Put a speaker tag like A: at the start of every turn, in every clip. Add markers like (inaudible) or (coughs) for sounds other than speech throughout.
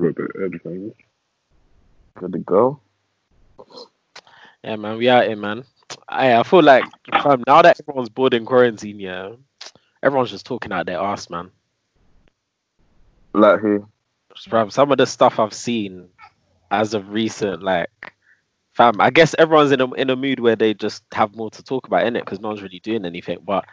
A: I'm good at headphones.
B: Good to go.
C: Yeah, man, we out here, man. I I feel like fam, now that everyone's bored in quarantine, yeah, everyone's just talking out their ass, man.
B: Like who?
C: Bruv, some of the stuff I've seen as of recent, like, fam, I guess everyone's in a in a mood where they just have more to talk about in it because no one's really doing anything. But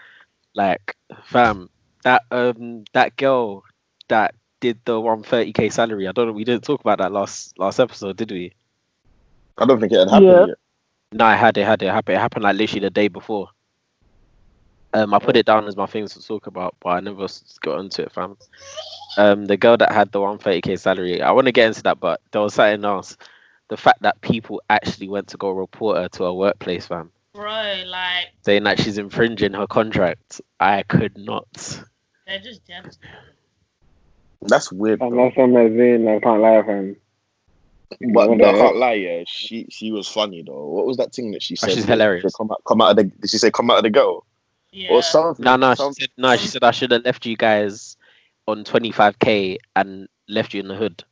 C: like, fam, that um that girl that did the 130k salary, I don't know, we didn't talk about that last last episode, did we?
B: I don't think it had happened
D: Yeah.
B: yet.
C: No, it had it had it happened. It happened like literally the day before. Um, I put it down as my things to talk about, but I never s- got into it, fam. Um, the girl that had the 130k salary, I want to get into that, but there was something else. The fact that people actually went to go report her to her workplace, fam,
E: Bro, like
C: saying that she's infringing her contract. I could not.
E: they're just jealous.
B: That's weird.
A: And
B: though.
A: that's on my vein, I can't lie, fam.
B: But
A: What
B: I can't lie, yeah. She she was funny though. What was that thing that she
C: Oh,
B: said?
C: she's hilarious.
B: Come out, come out of the. Did she say come out of the ghetto
E: Yeah.
B: or something?
C: No, no, she said no. She said I should have left you guys on 25k and left you in the hood.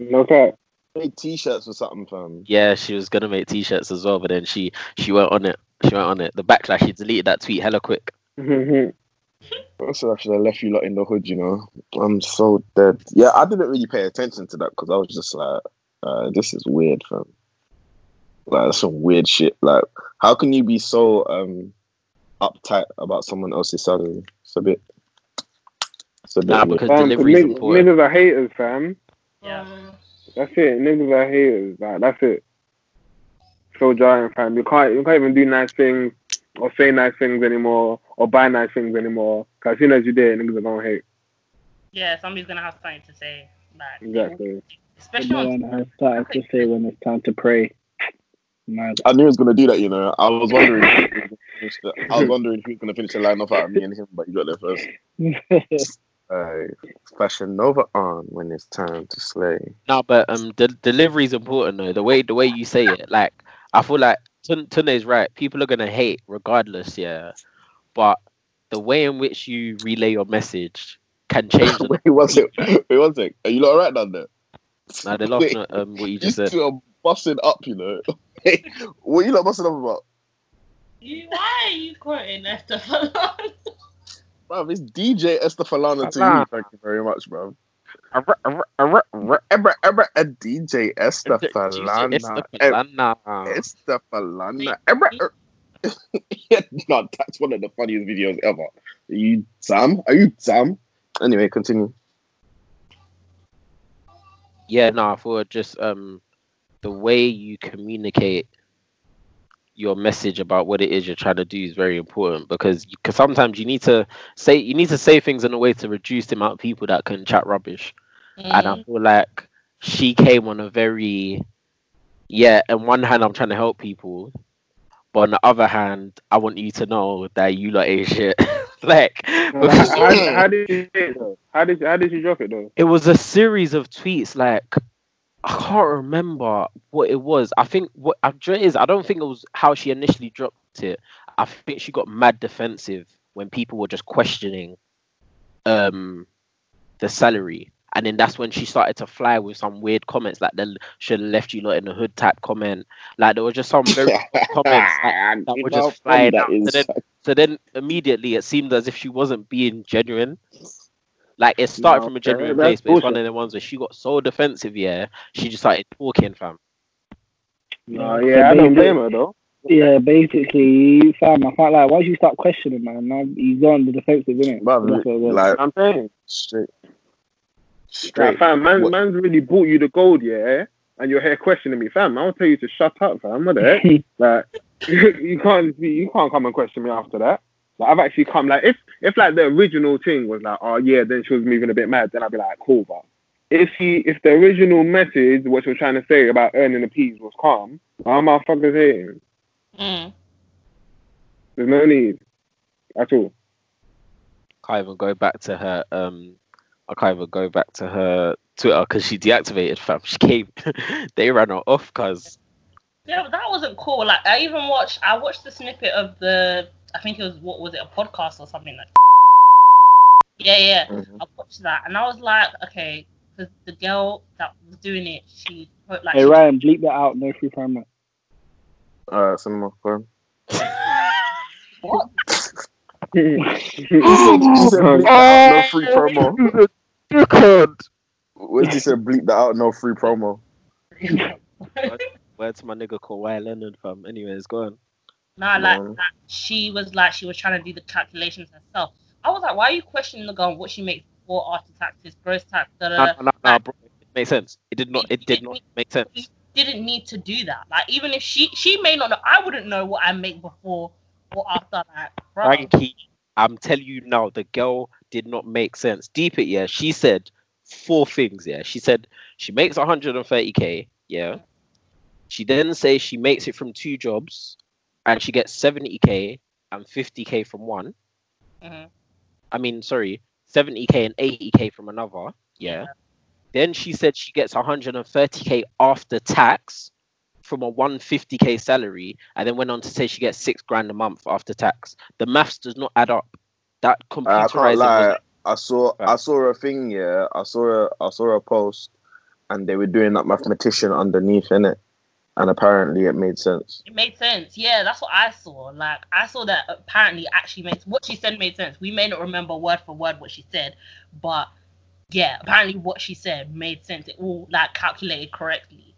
A: Okay. cap.
B: made t-shirts or something, fam.
C: Yeah, she was gonna make t-shirts as well, but then she she went on it. She went on it. The backlash. She deleted that tweet hella quick. (laughs)
B: I said I should have left you lot in the hood, you know. I'm so dead. Yeah, I didn't really pay attention to that because I was just like, uh, this is weird, fam. Like that's some weird shit. Like, how can you be so um uptight about someone else's salary? It's a bit. It's a bit.
C: Nah,
B: weird.
C: because
A: Fam,
C: delivery is
A: niggas,
C: important.
A: niggas are haters, fam.
E: Yeah.
A: That's it. Niggas are haters. Like, that's it. So giant, fam. You can't, you can't even do nice things or say nice things anymore or buy nice things anymore. Because as soon as you did, it, niggas are going to hate.
E: yeah, somebody's gonna have something to say. Like,
A: Exactly.
E: especially
D: No
E: on
D: one has started to say when it's time to pray. Mad.
B: I knew he was gonna do that, you know. I was wondering. if he was gonna finish the- I was wondering if he was gonna finish the line off out of me and him, but you got there first. (laughs) Uh, Fashion Nova on when it's time to slay.
C: No, but um, the delivery is important though. The way the way you say it, like I feel like Tun- Tunde's right. People are gonna hate regardless, yeah. But the way in which you relay your message can (laughs) change. the-
B: Wait one sec. Wait one sec. Are you not right down there?
C: now they're laughing at um, what you just
B: You
C: said.
B: two are busting up, you know. (laughs) what are you not busting up about?
E: you, why are you quoting Estefan?
B: Bruv, it's DJ Estefalana to
C: Ah.
B: you. Thank you very much, bruv. A DJ Estefalana.
C: Estefalana.
B: Estefalana. (laughs) Yeah, no, that's one of the funniest videos ever. Are you Sam? Are you Sam? Anyway, continue.
C: Yeah, no, I thought just um the way you communicate your message about what it is you're trying to do is very important because because sometimes you need to say you need to say things in a way to reduce the amount of people that can chat rubbish. And I feel like she came on a very yeah, on one hand I'm trying to help people, but on the other hand, I want you to know that you lot ain't shit. (laughs) like
A: how, how, how did you say it, though? How did, how did you drop it, though?
C: it was a series of tweets like I can't remember what it was. I think what I'm sure it is I don't think it was how she initially dropped it. I think she got mad defensive when people were just questioning um the salary. And then that's when she started to fly with some weird comments like they should have left you lot in the hood type comment. Like there was just some very (laughs) odd comments like, (laughs) that were just flying out. So then, so then immediately it seemed as if she wasn't being genuine. Like it started
A: No,
C: from a genuine
A: that's
C: place, but it's one of the ones where she got so defensive, yeah, she just started talking, fam.
A: Oh, yeah, I don't blame her, though.
D: Yeah, basically, fam, I can't lie. Once you start questioning, man, now he's on the defensive, innit?
B: Bruv,
D: That's what it was.
B: like
A: I'm saying.
B: Straight,
A: Like, fam, man,
B: What-
A: man's really bought you the gold, yeah? And you're here questioning me, fam. I'll tell you to shut up, fam. What the heck? (laughs) like, (laughs) you can't, you can't come and question me after that. Like, I've actually come, like, if, if like the original thing was like, oh yeah, then she was moving a bit mad, then I'd be like, cool, but if he, if the original message, what she was trying to say about earning the peas was calm, why am motherfuckers hating?
E: Mm.
A: There's no need at all.
C: Can't even go back to her. Um, I can't even go back to her Twitter because she deactivated, fam. She came, (laughs) they ran her off, cause
E: Yeah, but that wasn't cool. Like I even watched I watched the snippet of the I think it was what was it, a podcast or something like Yeah, yeah.
B: Mhm.
E: I watched that and I was like, okay, because the girl that was doing it, she put like
D: Hey
E: she-
D: Ryan, bleep that out. No free promo.
B: Alright, send my phone. (laughs)
E: what?
B: He said, he said bleep that out, no free promo. (laughs) Where's he said bleep that out, no free promo?
C: Word to my nigga Kawhi Leonard, fam. Anyways, go on.
E: Nah, like,
B: No.
E: like she was like she was trying to do the calculations herself. I was like, why are you questioning the girl what she makes before after taxes, gross tax, da da
C: No,
E: da.
C: no, no, no, bro. It makes sense. It did not. It did not make sense.
E: He didn't need to do that. Like even if she she may not know, I wouldn't know what I make before or after. Like, bro,
C: Frankie, I'm telling you now, the girl did not make sense. Deep it, yeah. She said four things, yeah. She said she makes 130k, yeah. She then says she makes it from two jobs, and she gets 70k and 50k from one.
E: Mhm.
C: I mean, sorry, 70k and 80k from another, yeah. Then she said she gets 130k after tax from a 150k salary, and then went on to say she gets six grand a month after tax. The maths does not add up. That uh,
B: I can't lie. I saw I saw a thing, yeah. I saw a I saw a post and they were doing that mathematician underneath in it. And apparently it made sense.
E: It made sense. Yeah, that's what I saw. Like I saw that apparently actually makes what she said made sense. We may not remember word for word what she said, but yeah, apparently what she said made sense. It all like calculated correctly.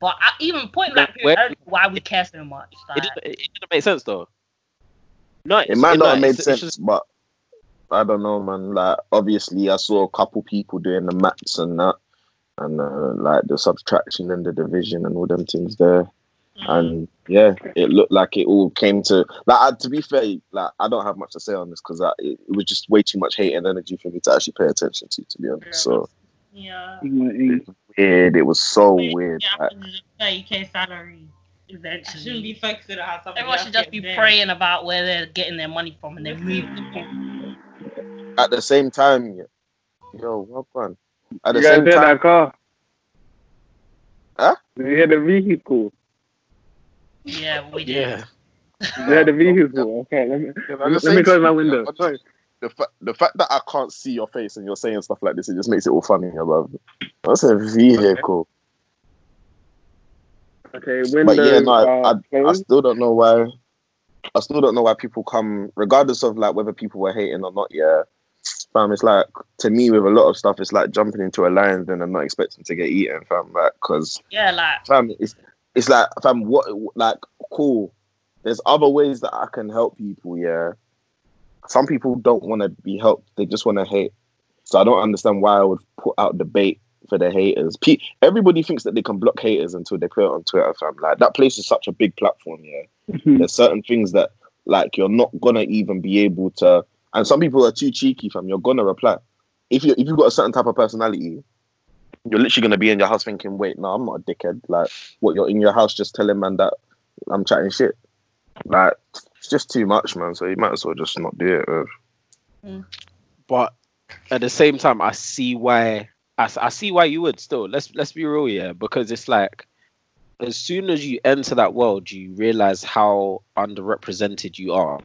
E: But I, even point blank period,
C: Where-
E: I don't know why we care so much.
C: It didn't, it didn't make sense though. No,
B: It might
C: no,
B: not have made
C: it's- it's
B: sense,
C: just-
B: but I don't know, man. Like obviously I saw a couple people doing the maths and that and uh, like the subtraction and the division and all them things there.
E: mm,
B: And yeah, it looked like it all came to like. I, to be fair, like I don't have much to say on this because it, it was just way too much hate and energy for me to actually pay attention to. To be honest, so
E: yeah.
B: weird. It was so weird.
E: Yeah,
B: Like,
E: 30k salary
F: I shouldn't be focusing on how somebody
E: Everyone should just be
F: gets theirs.
E: praying about where they're getting their money from and then move the
B: at the same time, yo, what fun. At the
A: You guys
B: same
A: hear
B: time,
A: that car?
B: Huh?
A: Did you hear the vehicle?
E: Yeah, we did.
C: yeah.
A: Did you hear the vehicle? Okay, let me,
B: Yeah,
A: let me,
B: the
A: let
B: same
A: me close my
B: yeah,
A: window.
B: but
A: Sorry.
B: The, fa- the fact that I can't see your face and you're saying stuff like this, it just makes it all funny, above. That's a vehicle.
A: Okay, windows
B: But yeah, no, I, I, I still don't know why. I still don't know why people come, regardless of like whether people were hating or not. Yeah, fam, it's like to me with a lot of stuff, it's like jumping into a lion's den and not expecting to get eaten, fam. Like, cause
E: Yeah, like
B: fam, it's it's like fam, what like cool. There's other ways that I can help people. Yeah, some people don't want to be helped; they just want to hate. So I don't understand why I would put out debate for the haters. Pe- everybody thinks that they can block haters until they put it on Twitter, fam. Like that place is such a big platform. Yeah,
D: Mhm.
B: there's certain things that like you're not gonna even be able to. And some people are too cheeky, fam. You're gonna reply if you if you've got a certain type of personality. You're literally gonna be in your house thinking, "Wait, no, I'm not a dickhead." Like, what? You're in your house just telling man that I'm chatting shit. Like, it's just too much, man. So you might as well just not do it. uh.
C: But at the same time, I see why. I, s- I see why you would still. Let's let's be real, yeah. Because it's like, as soon as you enter that world, you realize how underrepresented you are.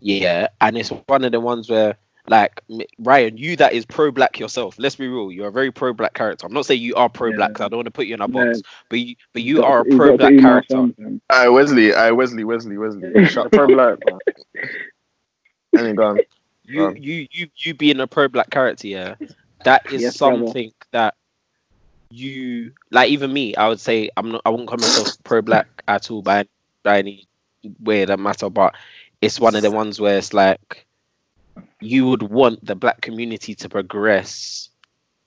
C: Yeah, and it's one of the ones where, like Ryan, you that is pro-black yourself. Let's be real. You're a very pro-black character. I'm not saying you are pro-black. 'cause I don't want to put you in a box,
D: Yeah.
C: but you but you are a
D: you got to
C: pro-black character.
D: I fam.
B: Aye, Wesley. Aye, Wesley. Wesley. Wesley. Shut
A: Pro black. (laughs)
B: And he gone.
C: You
B: Um,
C: you you you being a pro black character yeah that is
D: Yes, brother.
C: something that you like even me i would say i'm not i wouldn't call myself pro black at all by, by any way that matter but it's one of the ones where it's like you would want the black community to progress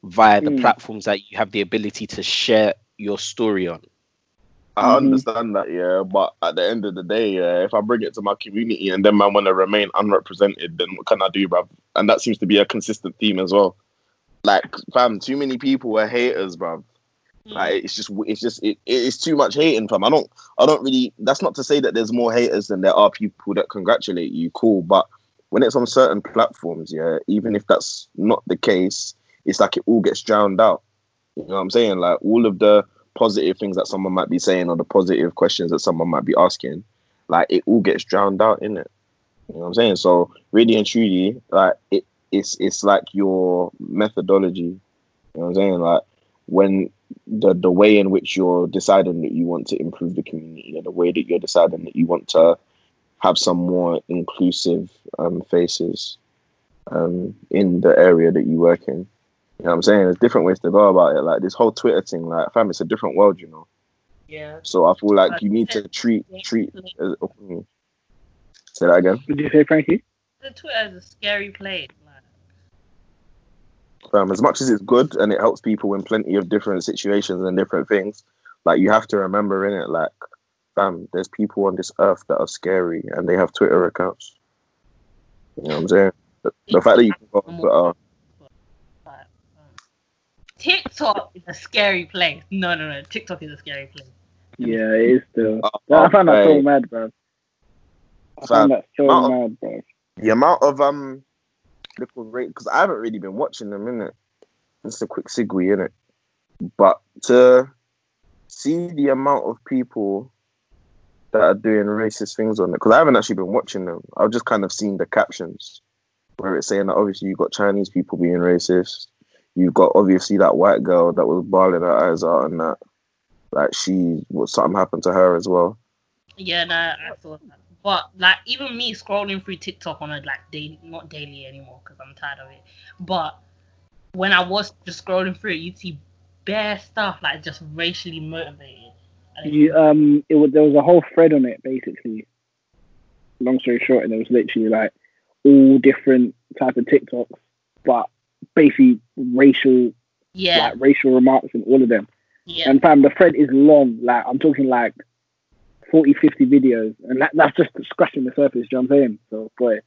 C: via the
D: Mm.
C: platforms that you have the ability to share your story on
B: I
D: Mhm.
B: understand that, yeah, but at the end of the day, yeah, if I bring it to my community and then man want to remain unrepresented, then what can I do, bruv? And that seems to be a consistent theme as well. Like, fam, too many people are haters, bruv. Like, it's just, it's just, it, it's too much hating, fam. I don't, I don't really. That's not to say that there's more haters than there are people that congratulate you. Cool, but when it's on certain platforms, yeah, even if that's not the case, it's like it all gets drowned out. You know what I'm saying? Like all of the positive things that someone might be saying or the positive questions that someone might be asking, like it all gets drowned out in it. You know what I'm saying? So really and truly, like it, it's it's like your methodology. You know what I'm saying? Like when the the way in which you're deciding that you want to improve the community, or the way that you're deciding that you want to have some more inclusive um, faces um, in the area that you work in. You know what I'm saying? There's different ways to go about it. Like this whole Twitter thing, like fam, it's a different world, you know.
E: Yeah.
B: So I feel like you need to treat treat. Uh, mm. say that again.
D: Did you say Frankie?
E: The Twitter is a scary place. Like,
B: Um, as much as it's good and it helps people in plenty of different situations and different things, like you have to remember in it, like, fam, there's people on this earth that are scary and they have Twitter accounts. You know what I'm saying? The, the fact that you can go on Twitter,
E: like, TikTok is a scary place. No, no, no. TikTok is a scary place.
D: Yeah, it is still.
B: Oh,
D: I found that so mad, bro. I
B: Fam,
D: found that so
B: amount
D: mad, bro.
B: the amount of um little rate because I haven't really been watching them in it. It's a quick segue in it, but to see the amount of people that are doing racist things on it because I haven't actually been watching them. I've just kind of seen the captions where it's saying that obviously you've got Chinese people being racist. You've got obviously that white girl that was bawling her eyes out and that like she what something happened to her as well.
E: Yeah, no, I saw that. But like, even me scrolling through TikTok on a like daily, not daily anymore because I'm tired of it. But when I was just scrolling through, it, you'd see bare stuff like just racially motivated. And
D: You, um, it was there was a whole thread on it basically. Long story short, and it was literally like all different type of TikToks, but basically racial,
E: yeah,
D: like racial remarks in all of them.
E: yeah,
D: And fam, the thread is long. Like I'm talking like 40, 50 videos, and that, that's just scratching the surface. Do you know what I'm saying? So boy,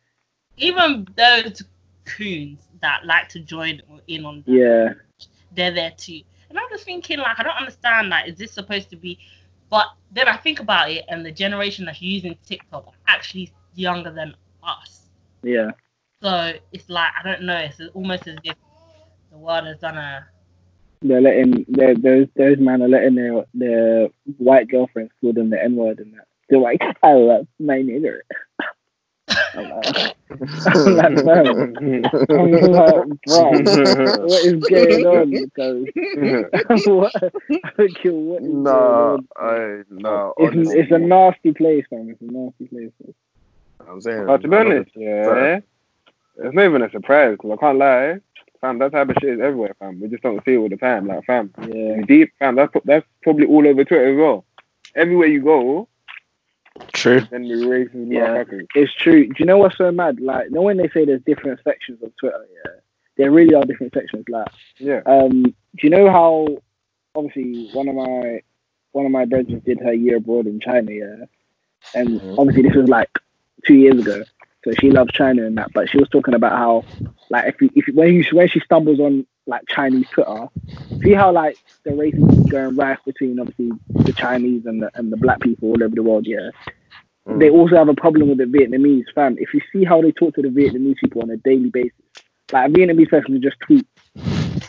E: even those coons that like to join in on that,
D: yeah,
E: they're there too. And I'm just thinking, like, I don't understand, like, is this supposed to be? But then I think about it, and the generation that's using TikTok are actually younger than us.
D: yeah.
E: So it's like I don't know. It's almost as if the world has done a
D: They're letting they're, those those man are letting their their white girlfriends call them the N word and that. They're like, (laughs) oh, I love my nigger. I'm like, I'm like, bro, I'm like, bro, what is going on? Because (laughs) what, I what is
B: Nah,
D: going on.
B: I no.
D: It's, it's a nasty place, man. It's a nasty place.
B: I'm saying.
A: But to be
B: I'm
A: honest, yeah, it's not even a surprise because I can't lie. Fam, that type of shit is everywhere, fam. We just don't see it all the time. Like, fam,
D: Yeah,
A: deep, fam, that's, that's probably all over Twitter as well. Everywhere you go,
G: True.
A: then the racist
D: Yeah.
A: motherfuckers.
D: it's true. Do you know what's so mad? Like, you know when they say there's different sections of Twitter, yeah, there really are different sections. Like,
A: Yeah.
D: Um, do you know how obviously one of my one of my brothers did her year abroad in China, yeah, and
B: Mhm.
D: obviously this was like two years ago, so she loves China and that. But she was talking about how like if you, if when you when she stumbles on like Chinese Twitter, see how like the racism is going rife between obviously the Chinese and the and the black people all over the world, yeah.
B: Mm.
D: They also have a problem with the Vietnamese fam. If you see how they talk to the Vietnamese people on a daily basis, like a Vietnamese person will just tweet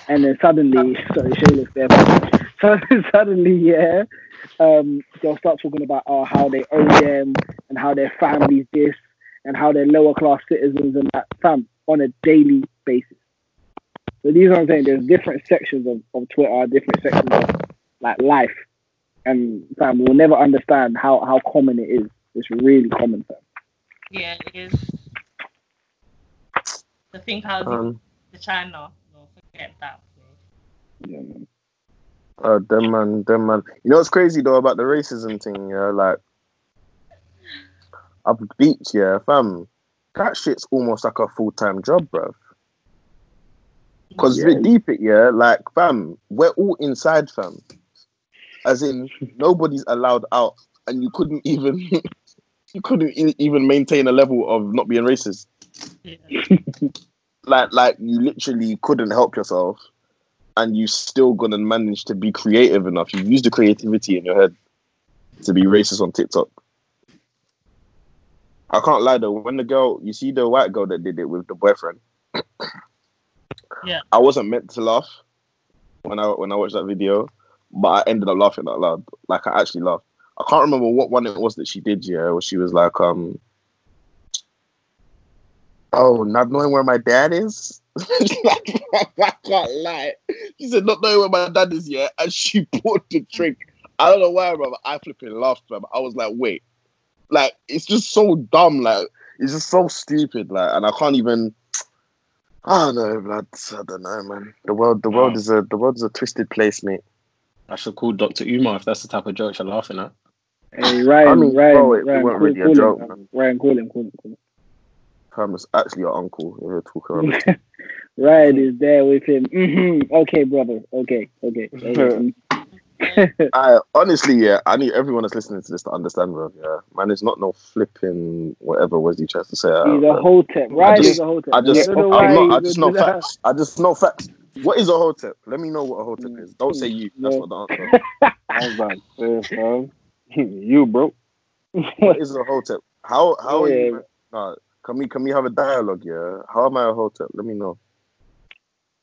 D: and then suddenly, (laughs) sorry, Shayla's there. (laughs) So suddenly, yeah, um, they'll start talking about oh, how they own them and how their families this and how they're lower class citizens and that fam on a daily basis. So these are what I'm saying. There's different sections of, of Twitter, different sections of like life, and fam, we'll never understand how how common it is. It's really common, fam.
E: yeah, it is. The thing how the,
B: Um,
E: the China, no, forget that. Bro.
D: Yeah, man.
B: uh, them man, them man. You know what's crazy though about the racism thing? Yeah, like up the beach, yeah, fam. That shit's almost like a full time job, bruv. Cause
D: Yeah.
B: deep it, yeah, like fam, we're all inside, fam. As in, nobody's allowed out, and you couldn't even, (laughs) you couldn't even maintain a level of not being racist.
E: Yeah. (laughs)
B: Like, like you literally couldn't help yourself, and you still gonna manage to be creative enough. You use the creativity in your head to be racist on TikTok. I can't lie though. When the girl, you see the white girl that did it with the boyfriend. (coughs)
E: Yeah.
B: I wasn't meant to laugh when I when I watched that video, but I ended up laughing out loud. Like I actually laughed. I can't remember what one it was that she did. Yeah, where she was like, um, Oh, not knowing where my dad is? (laughs) I can't lie. She said not knowing where my dad is yet, and she (laughs) bought the drink. I don't know why, bro. I flipping laughed, bro. I was like, wait, like it's just so dumb. Like it's just so stupid. Like, and I can't even. I don't know, blood. I don't know, man. The world, the world
C: Oh.
B: is a, the world is a twisted place, mate.
C: I should call Dr. Umar if that's the type of jokes you're laughing at.
D: Hey, (laughs) Ryan,
B: I mean,
D: Ryan,
B: bro, it
D: Ryan,
B: weren't
D: call,
B: really
D: call
B: joke,
D: him,
B: man.
D: Ryan, call him, call him, call him.
B: Pam is actually your uncle. If you're talking about (laughs)
D: Ryan is there with him. hmm Okay, brother. Okay, okay. (laughs) (laughs)
B: I honestly, yeah, I need everyone that's listening to this to understand, bro. Yeah, man, it's not no flipping whatever was he trying to say.
D: He's a hotep. Ryan
B: just-
D: is a hotep.
B: I just,
D: don't know
B: I'm not, I just know
D: that.
B: facts. I just know facts. What is a hotep? Let me know what a hotep is. Don't say you. That's
D: No.
B: not the answer. (laughs)
A: I was about to say, fam. (laughs) you, bro.
B: What is a hotep? How how are
D: Yeah.
B: you? Nah, can we can we have a dialogue? Yeah. How am I a hotep? Let me know.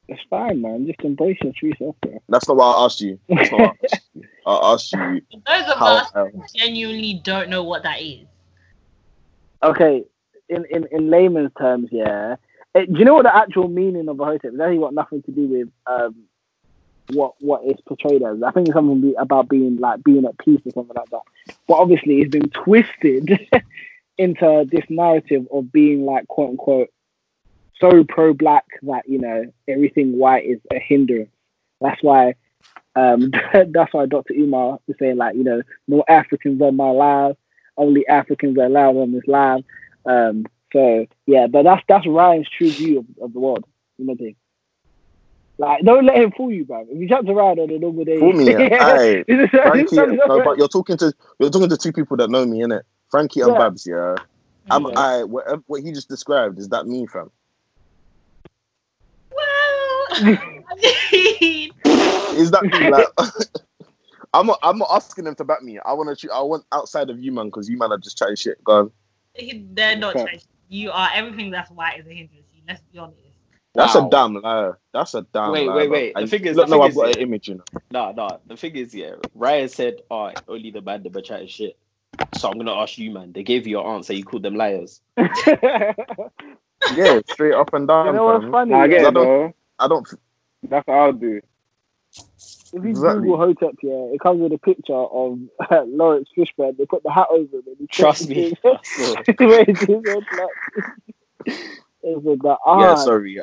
D: It's fine, man. Just embrace your true self, bro.
B: That's not what I asked you. That's not what I asked you. (laughs) I asked you
E: Those of
B: how.
E: us
B: Um,
E: who genuinely don't know what that is.
D: Okay, in, in, in layman's terms, yeah. Eh, do you know what the actual meaning of a hotep? It's actually got nothing to do with um, what what it's portrayed as. I think it's something be, about being like being at peace or something like that. But obviously, it's been twisted (laughs) into this narrative of being like quote unquote so pro black that you know everything white is a hindrance. That's why. Um, (laughs) that's why Dr. Umar is saying like you know no Africans on my live, only Africans are allowed on this live. Um, so yeah, but that's that's Ryan's true view of, of the world. You know what I mean? Like, don't let him fool you, bro. If you chat to Ryan on a normal day,
B: Fool me, aye.
D: It's- (laughs) (laughs)
B: Frankie, no, but you're talking to you're talking to two people that know me, innit? Frankie and
D: Yeah.
B: Babs, yeah. Am
D: Yeah.
B: I what, what he just described? Is that me, fam?
E: Well, I mean,
B: Is that me? Like, (laughs) I'm not, I'm not asking them to back me. I want to. I want outside of you, man, because you man are just chatting shit. Go on.
E: they're not.
A: Okay.
E: trying- You are everything that's white is a hindrance. Let's be honest.
B: That's
C: Wow.
B: a damn lie. That's a damn
C: Wait,
B: lie.
C: wait,
B: bro.
C: wait. The
B: And
C: thing is-
B: look,
C: the
B: no,
C: thing
B: I've
C: is,
B: got
C: yeah.
B: an image, you know.
C: Nah, nah. The thing is, yeah, Ryan said, "Oh, only the man that chatting shit." So I'm gonna ask you, man. They gave you your answer. You called them liars. (laughs) (laughs)
B: Yeah, straight up and down.
D: you know what's funny?
A: Nah, I get it,
B: don't-
A: though.
B: I don't.
A: That's what I'll do.
D: If you
B: Exactly.
D: Google Hotep, yeah, it comes with a picture of (laughs) Laurence Fishburne. They put the hat over him. And he
C: Trust me.
D: Wait, it's just like- it's like that.
B: Yeah,
D: Ah,
B: sorry.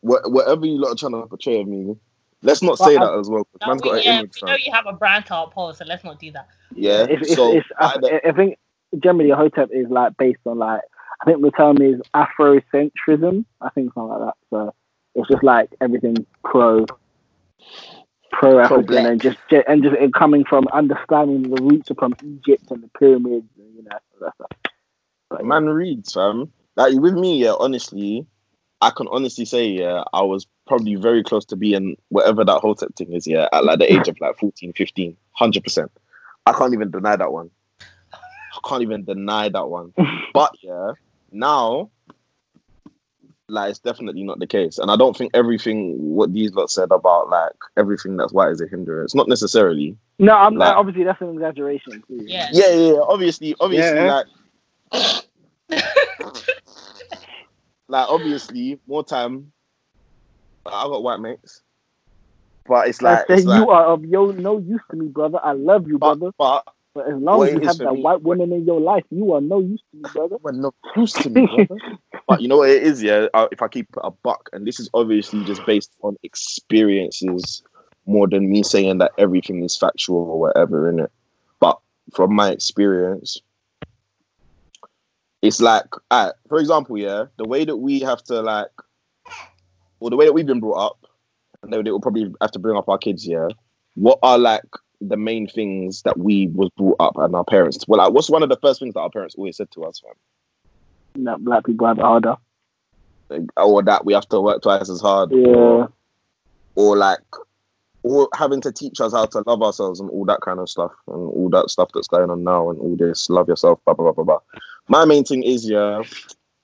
B: What, whatever you lot are trying to portray of me, let's not say
D: But
B: that as well. 'cause
E: No,
B: man's got an
E: yeah,
B: image,
E: we know you have a brand to uphold, so let's not do that.
B: Yeah.
D: It's, it's,
B: so
D: it's, I,
B: either-
D: I think generally a hotep is like based on like I think the term is Afrocentrism. I think something like that. So it's just like everything pro pro African and just and just it coming from understanding the roots are from Egypt and the pyramids and you know that stuff. But,
B: man reads, fam. Like with me, yeah, honestly, I can honestly say, yeah, I was probably very close to being whatever that Hotep thing is, yeah, at like the age of like 14, 15, 100%. I can't even deny that one. I can't even deny that one. (laughs) But yeah, now, like, it's definitely not the case. And I don't think everything what these lot said about like everything that's white is a hindrance. Not necessarily.
D: no, I'm
B: Like-
D: obviously that's an exaggeration. Too.
E: Yeah.
B: Yeah, yeah, yeah. Obviously, obviously,
A: Yeah.
B: like, (laughs) like obviously, more time. I got white mates, but it's like,
D: say
B: it's
D: you are of yo no use to me, brother. I love you,
B: but,
D: brother.
B: but
D: But as long
B: what
D: as you have that
B: me-
D: white woman in your life, you are no use to me, brother.
B: we're not used to me. brother. (laughs) but you know what it is, yeah. Uh, If I keep a buck, and this is obviously just based on experiences more than me saying that everything is factual or whatever in it. But from my experience, it's like, alright, for example, yeah, the way that we have to like, or the way that we've been brought up, and they will probably have to bring up our kids, yeah. What are like the main things that we was brought up and our parents? Well, like, what's one of the first things that our parents always said to us, fam?
D: No, black people have harder.
B: Like, or that we have to work twice as hard,
D: Yeah.
B: or, or like, or having to teach us how to love ourselves and all that kind of stuff, and all that stuff that's going on now, and all this love yourself, blah blah blah blah blah. My main thing is, yeah,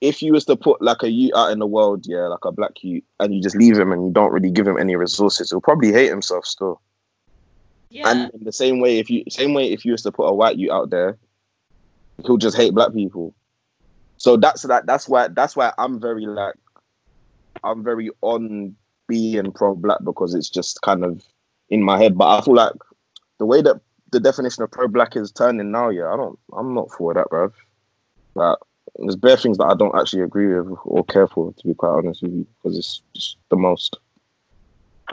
B: if you was to put like a youth out in the world, yeah, like a black youth, and you just leave him and you don't really give him any resources, he'll probably hate himself still.
E: Yeah.
B: And in the same way, if you same way if you was to put a white you out there, he'll just hate black people. So that's that. That's why. That's why I'm very like, I'm very on being pro black because it's just kind of in my head. But I feel like the way that the definition of pro black is turning now, yeah, I don't. I'm not for that, bruv. Like, there's bare things that I don't actually agree with or care for, to be quite honest with you, because it's just the most.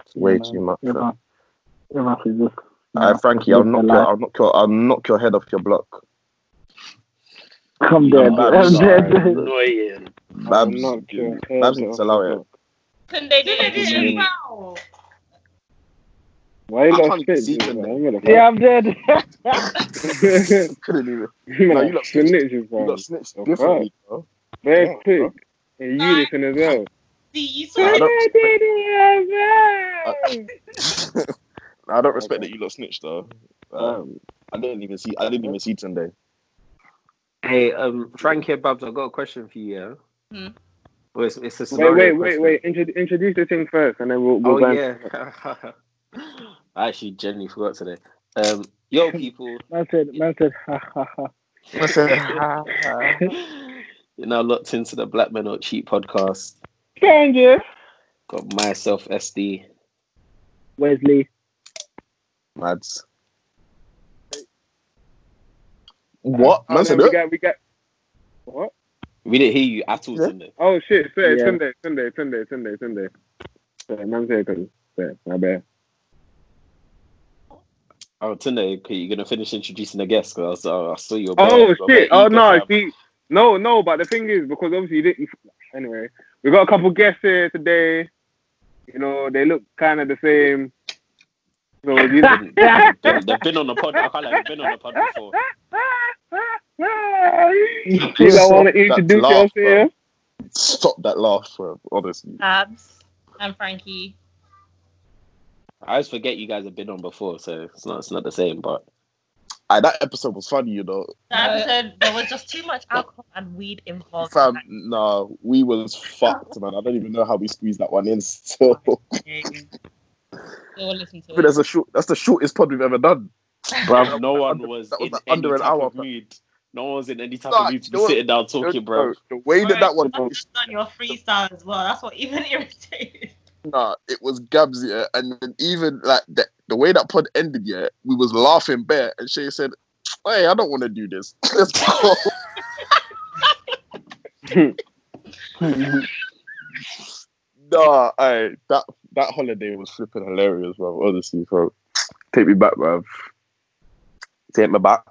B: It's way
D: Yeah,
B: too much.
D: Your
B: fam.
D: mouth, your mouth is just.
B: Alright, Frankie, I'll
D: live
B: knock
D: the
B: your,
D: life.
B: I'll knock your, I'll knock your head off your block.
D: Come dead.
B: Yeah,
D: I'm
B: man,
D: dead.
C: Annoying.
B: Babs,
A: knock your head
B: Babs
A: off
B: needs to allow
A: your
B: it.
A: block.
E: They do it
C: yeah.
E: now?
A: Why you
B: I
A: lot
B: can't see
A: snitching, I'm
D: Yeah, I'm dead. (laughs) (laughs)
B: Couldn't even. No, you lot
A: snitches,
B: You
A: bro.
B: got snitched differently, bro.
A: Very
B: Yeah,
A: quick. And unison as well.
E: See, you
B: Nah,
E: saw
B: I
E: it. (laughs)
B: don't, I don't respect that you lot snitched though. Um, I didn't even see. I didn't even see Sunday.
C: Hey, um, Frank here, Babs. I got a question for you. Yeah.
E: Hmm.
C: Well, it's, it's a
A: Wait, wait, wait, wait. Intro- introduce the thing first, and then we'll, we'll
C: Oh
A: go.
C: yeah. (laughs) I actually genuinely forgot today. Um, yo, (laughs) people.
D: Man said, man said, (laughs) ha ha ha.
C: You're now locked into the Black Men Don't Cheat podcast.
A: Stranger.
C: Got myself, SD.
D: Wesley.
B: Mads. Um, what?
A: Oh,
B: Man
A: no, we got, we got. What?
C: We didn't hear you at all,
B: Yeah.
C: Sunday.
A: Oh shit! Sunday,
D: Yeah.
A: Sunday, Sunday, Sunday, Sunday, Sunday. Sorry, man, say it. Sorry, my bad.
C: Oh, Tunde, okay, you're gonna finish introducing the guest because I, saw- I saw your.
A: Oh shit! Oh no! See, no, no. But the thing is, because obviously, you didn't. Anyway, we got a couple guests here today. You know, they look kind of the same. So you, (laughs)
C: They, they've been on the pod. I can't like they've been on the pod before.
A: you don't want to introduce
B: laugh,
A: yourself
B: bro.
A: here?
B: Stop that laugh, bro. Honestly.
E: Abs and Frankie.
C: I always forget you guys have been on before, so it's not it's not the same. But
B: Aye, that episode was funny, you know.
E: The episode, there was just too much alcohol and weed involved.
B: Fam, no, we was fucked, man. I don't even know how we squeezed that one in. (laughs) Still,
E: Go listen to it.
B: that's a short. That's the shortest pod we've ever done.
C: bruv, no one
B: Under-
C: was
B: that was
C: in
B: like
C: any
B: under an
C: type
B: hour,
C: of mood. No one was in any type
B: Nah,
C: of mood to be
B: know what?
C: sitting down talking, bro.
B: The way that that one,
E: Alright, you done your freestyle as well. That's what even (laughs) irritated.
B: nah, it was Gabs, yeah, and then even like the, the way that pod ended, yeah, we was laughing bare, and Shay said, "Hey, I don't want to do this. (laughs) Let's go." (laughs) nah, I that that holiday was flipping hilarious, bro. Honestly, bro. Take me back, bruv. Take me back.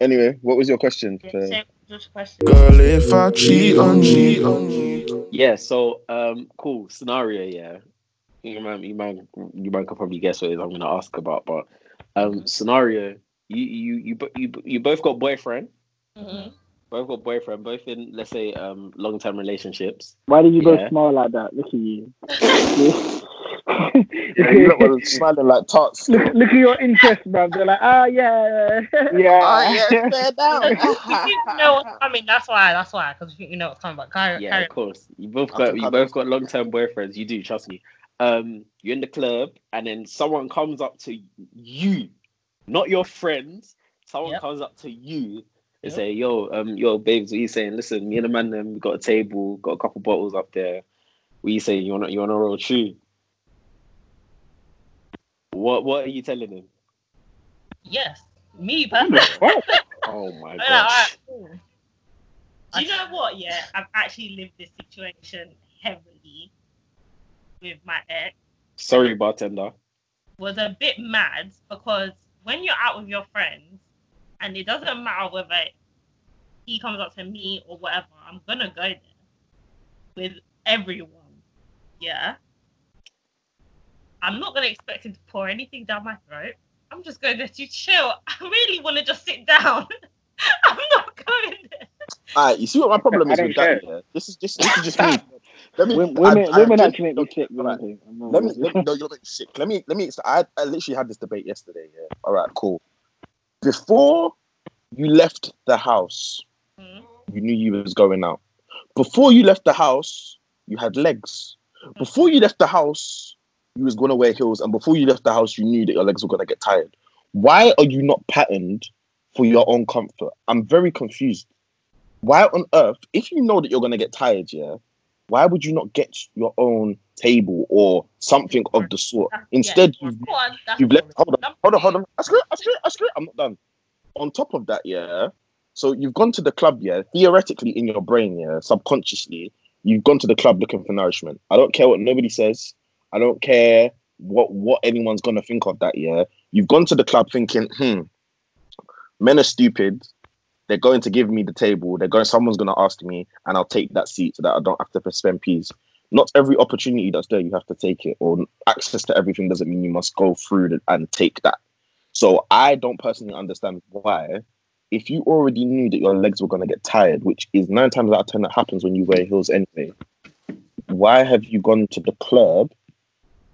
B: Anyway, what was your question?
E: Yeah,
B: for-
E: so, just question.
H: Girl, if I cheat on you,
C: Yeah, so um, cool scenario. Yeah, you man, you man, you man could probably guess what it is I'm gonna ask about, but um, scenario. You you you you you both got boyfriend.
E: Mhm.
C: Both got boyfriend. Both in let's say um long term relationships.
D: Why did you
C: Yeah.
D: both smile like that? Look at you. (laughs)
B: Yeah, you lot were smiling like tots. (laughs)
D: look, look at your interest, bro. They're like, ah, yeah.
A: Yeah. (laughs)
E: you know what's coming. That's why. That's why. Because you know what's coming. But carry,
C: Yeah,
E: carry
C: of course. You both got you both got long term boyfriends. You do, trust me. Um, you're in the club, and then someone comes up to you, not your friends. Someone
E: Yep.
C: comes up to you and say, "Yo, um, yo, babes, what you saying? Listen, me and the man, them, we got a table, got a couple bottles up there. What you saying? You wanna, you wanna roll true? What, what are you telling him?
E: Yes. Me personally. (laughs)
C: Oh my gosh!
E: Do you know what? Yeah, I've actually lived this situation heavily with my ex.
C: Sorry, bartender.
E: Was a bit mad because when you're out with your friends, and it doesn't matter whether he comes up to me or whatever, I'm gonna go there with everyone. Yeah. I'm not gonna expect him to pour anything down my throat. I'm just going there to chill. (laughs) I really want to just sit down. (laughs) I'm not going there.
B: Alright, you see what my problem is
A: don't
B: with that? Yeah? This is just this is just me. (laughs) Let me,
D: Women, women,
B: I- I-
D: women
B: I-
D: actually make me sick. you know
B: Alright.
D: what I'm saying? I'm
B: Let me, let me no, you're not sick. Let me, let me. I, I literally had this debate yesterday. Yeah. All right, cool. Before you left the house,
E: Mhm.
B: you knew you was going out. Before you left the house, you had legs. Before you left the house, you was gonna wear heels, and before you left the house, you knew that your legs were gonna get tired. Why are you not patterned for your own comfort? I'm very confused. Why on earth, if you know that you're gonna get tired, yeah, why would you not get your own table or something of the sort? Instead,
E: yeah,
B: you've
E: on,
B: You've left. Hold on. Hold on. Hold on. I screw it. I screw it. I screw it. I'm not done. On top of that, yeah. So you've gone to the club, yeah. Theoretically, in your brain, yeah, subconsciously, you've gone to the club looking for nourishment. I don't care what nobody says. I don't care what what anyone's gonna think of that. Yeah, you've gone to the club thinking, hmm, men are stupid. They're going to give me the table. They're going. Someone's gonna ask me, and I'll take that seat so that I don't have to spend peas not every opportunity that's there you have to take it or access to everything doesn't mean you must go through it and take that so i don't personally understand why if you already knew that your legs were going to get tired which is nine times out of ten that happens when you wear heels anyway why have you gone to the club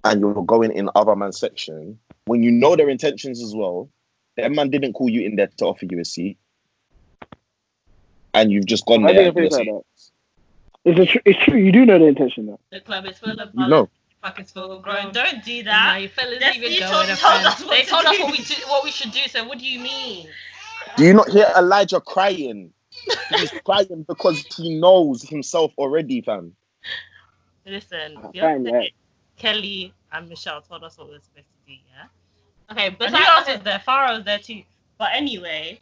B: and you're going in other man's section when you know their intentions as well that man didn't call you in there to offer you a seat and you've just gone
A: I
B: there
A: didn't think
B: and
A: that.
D: It's, a tr- it's true. You do know the intention though.
E: The club is full of
B: saying, no
E: pockets full of grown. Don't do
I: Nah,
E: that.
I: you fellas
E: That's-
I: even
E: you
I: go
E: told, told us what
I: They
E: to
I: told us what we do, what we should do. So what do you mean?
B: Do you not hear Elijah crying? He's crying because he knows himself already, fam.
I: Listen, the
A: fam,
I: other
A: yeah.
I: day, Kelly and Michelle told us what we were supposed to do. Yeah.
E: Okay, but
I: And who else was there? Farrah was there too. But anyway,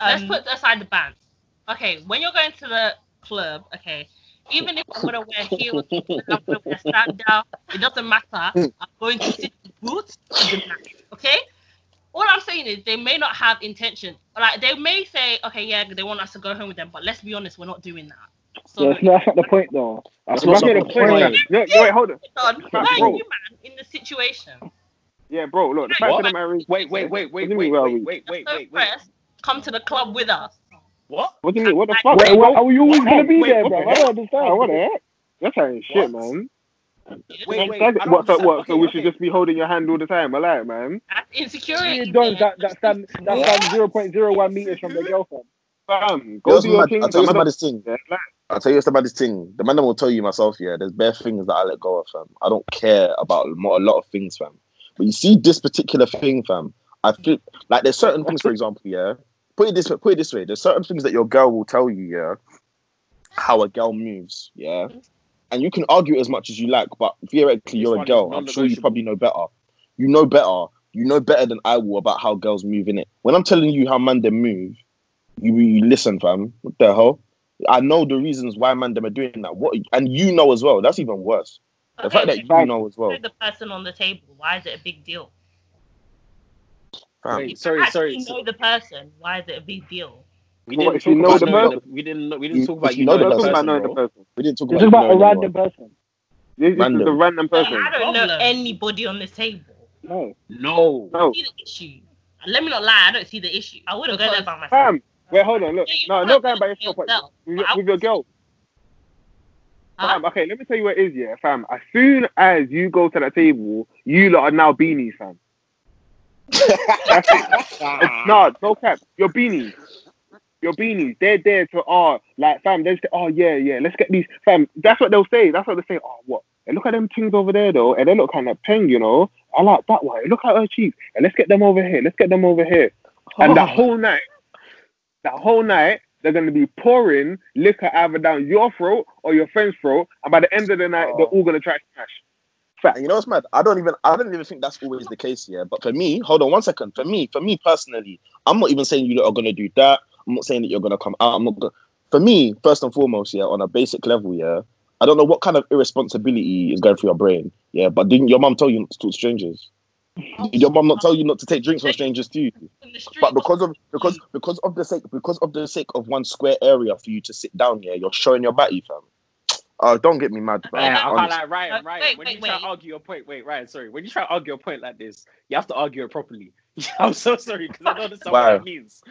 E: let's
I: um,
E: put aside the bands. Okay, when you're going to the club, okay, even if I'm gonna wear heels, I'm gonna wear sandal, it doesn't matter. Hmm. I'm going to sit in boots. It doesn't Okay. All I'm saying is they may not have intention. Like they may say, okay, yeah, they want us to go home with them, but let's be honest, we're not doing that. So
D: Yeah, it's not, that's not the point though.
A: That's
B: That's
A: not
B: not
A: the
B: the
A: point.
B: point.
A: man. No, no, wait, hold on.
E: on, why are you man in the situation?
A: Yeah, bro. Look, the fact of the matter is,
C: Wait, wait, wait,
A: What
C: wait,
A: do you
C: wait,
A: mean, where are
C: wait,
A: we?
C: wait, wait,
E: So
C: wait, wait.
E: pressed, come to the club with us.
C: What?
A: What do you mean? What the fuck?
D: Wait,
A: bro?
D: wait, are you always gonna be
C: wait,
D: there,
A: what
D: bro?
A: the
D: I don't understand.
A: what the heck? That's ain't shit,
C: What?
A: man.
C: Wait, wait.
A: What,
C: I don't
A: what, so,
C: understand.
A: what, so
C: Okay,
A: we should just be holding your hand all the time, I like, man.
E: That's insecurity.
D: You don't. That that stand that stand zero point zero one meters from the girlfriend.
A: Fam,
B: I'll
A: go
B: tell
A: do
B: you
A: your
B: something
A: thing.
B: I'll tell you
A: fam. I
B: something
A: don't-
B: this thing.
A: Yeah, like,
B: I'll tell you something about this thing. The man that will tell you myself, yeah, there's bare things that I let go of, fam. I don't care about a lot of things, fam. But you see this particular thing, fam. I feel like there's certain things, for example, yeah. Put it this way, put it this way. There's certain things that your girl will tell you, yeah, how a girl moves, yeah. And you can argue as much as you like, but theoretically,
C: This
B: you're a girl. I'm sure you probably know better. You know better. You know better than I will about how girls move in it. When I'm telling you how man them move, you, you listen, fam. What the hell? I know the reasons why man them are doing that. What and you know as well. That's even worse. The fact that you know as well.
I: The person on the table. Why is it a big deal?
B: Fam.
C: Wait, sorry,
I: Actually
C: sorry.
I: know the person. Why is it a big deal?
C: We didn't
A: if you
C: talk
A: know
C: about
A: the
C: knowing
A: person?
C: the- We didn't. We didn't talk about you
B: you know
C: knowing
B: the
C: the
B: person,
A: about knowing the person.
B: We didn't talk
D: This
B: about,
D: is about a
B: knowing
D: random
B: anyone.
D: person.
A: This, this is
B: Random.
A: the random person.
I: I don't know anybody on this table.
D: No.
C: No.
A: No,
E: see the issue. Let me not lie, I don't see the issue.
I: I wouldn't go there by myself.
A: fam. Wait, hold on. Look,
E: Yeah, you
A: no,
E: can't
A: going by yourself.
E: yourself.
A: With your, with your girl.
E: Huh?
A: Fam, okay, let me tell you what it is, yeah, fam. As soon as you go to that table, you lot are now beanies, fam. That's. It's not, no cap. You're beanies. You're beanies. They're there to, oh, like, fam, they're just, oh, yeah, yeah, let's get these, fam. That's what they'll say. That's what they say. Oh, what? And look at them things over there, though, and they look kind of peng, you know. I like that one. Look at her cheeks. And let's get them over here. Let's get them over here. And the oh. whole night, the whole night, they're going to be pouring liquor either down your throat or your friend's throat. And by the end of the night, they're oh. all going to try to smash.
B: And you know what's mad? I don't even I don't even think that's always the case here. But for me, hold on one second. For me, for me personally, I'm not even saying you are gonna do that. I'm not saying that you're gonna come out. I'm not for me, first and foremost, yeah, on a basic level, yeah. I don't know what kind of irresponsibility is going through your brain, yeah. But didn't your mom tell you not to talk to strangers? Did your mum not tell you not to take drinks from strangers too? But because of because because of the sake because of the sake of one square area for you to sit down here, you're showing your batty, fam. Oh, don't get me mad, bro.
C: Yeah, I can't
B: Honestly.
C: like Ryan,
E: Uh,
C: Ryan.
E: wait,
C: when
E: wait,
C: you try to argue your point, wait, Ryan, sorry. When you try to argue a point like this, you have to argue it properly. (laughs) I'm so sorry because I don't understand
B: Why?
C: what that means.